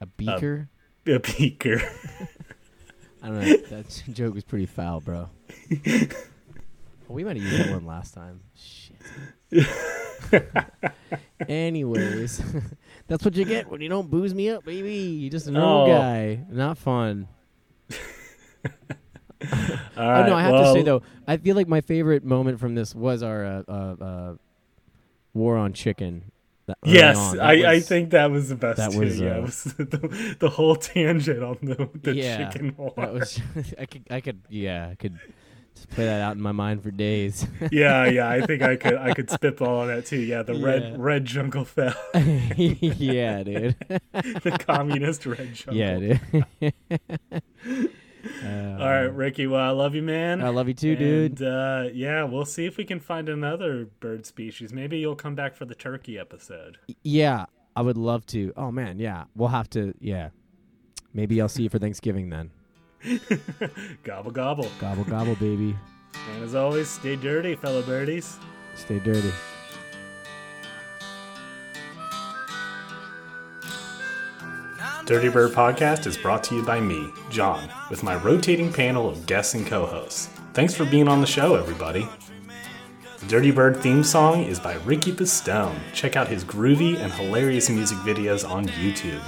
A beaker? A beaker. I don't know. That joke was pretty foul, bro. we might have used that one last time. Shit. Anyways, that's what you get when you don't booze me up, baby. You're just an old Oh. guy. Not fun. All oh right, no, I have to say though, I feel like my favorite moment from this was our uh, uh, uh, war on chicken. Yes, on. I, I was- think that was the best. that too. was, yeah, uh, was the, the whole tangent on the, the Yeah, chicken war. that was. I could, I could, yeah, I could just play that out in my mind for days. yeah, yeah. I think I could I could spitball on that too. Yeah, the Yeah. red red jungle fowl. yeah, dude. the communist red jungle. Yeah, dude. All right, Ricky. Well, I love you, man. I love you too, dude. Uh, yeah, we'll see if we can find another bird species. Maybe you'll come back for the turkey episode. Yeah, I would love to. Oh man, yeah, we'll have to. Yeah, maybe I'll see you for Thanksgiving then. Gobble gobble. Gobble gobble, baby. And as always, stay dirty, fellow birdies. Stay dirty. Dirty Bird Podcast is brought to you by me, John, with my rotating panel of guests and co hosts. Thanks for being on the show, everybody. The Dirty Bird theme song is by Ricky Pistone. Check out his groovy and hilarious music videos on YouTube.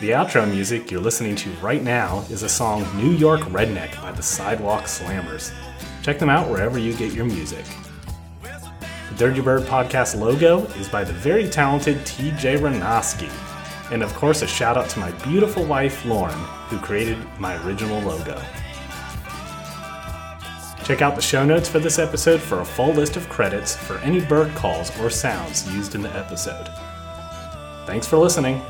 The outro music you're listening to right now is a song New York Redneck by the Sidewalk Slammers. Check them out wherever you get your music. The Dirty Bird podcast logo is by the very talented TJ Ranoski. And of course, a shout out to my beautiful wife Lauren, who created my original logo. Check out the show notes for this episode for a full list of credits for any bird calls or sounds used in the episode. Thanks for listening.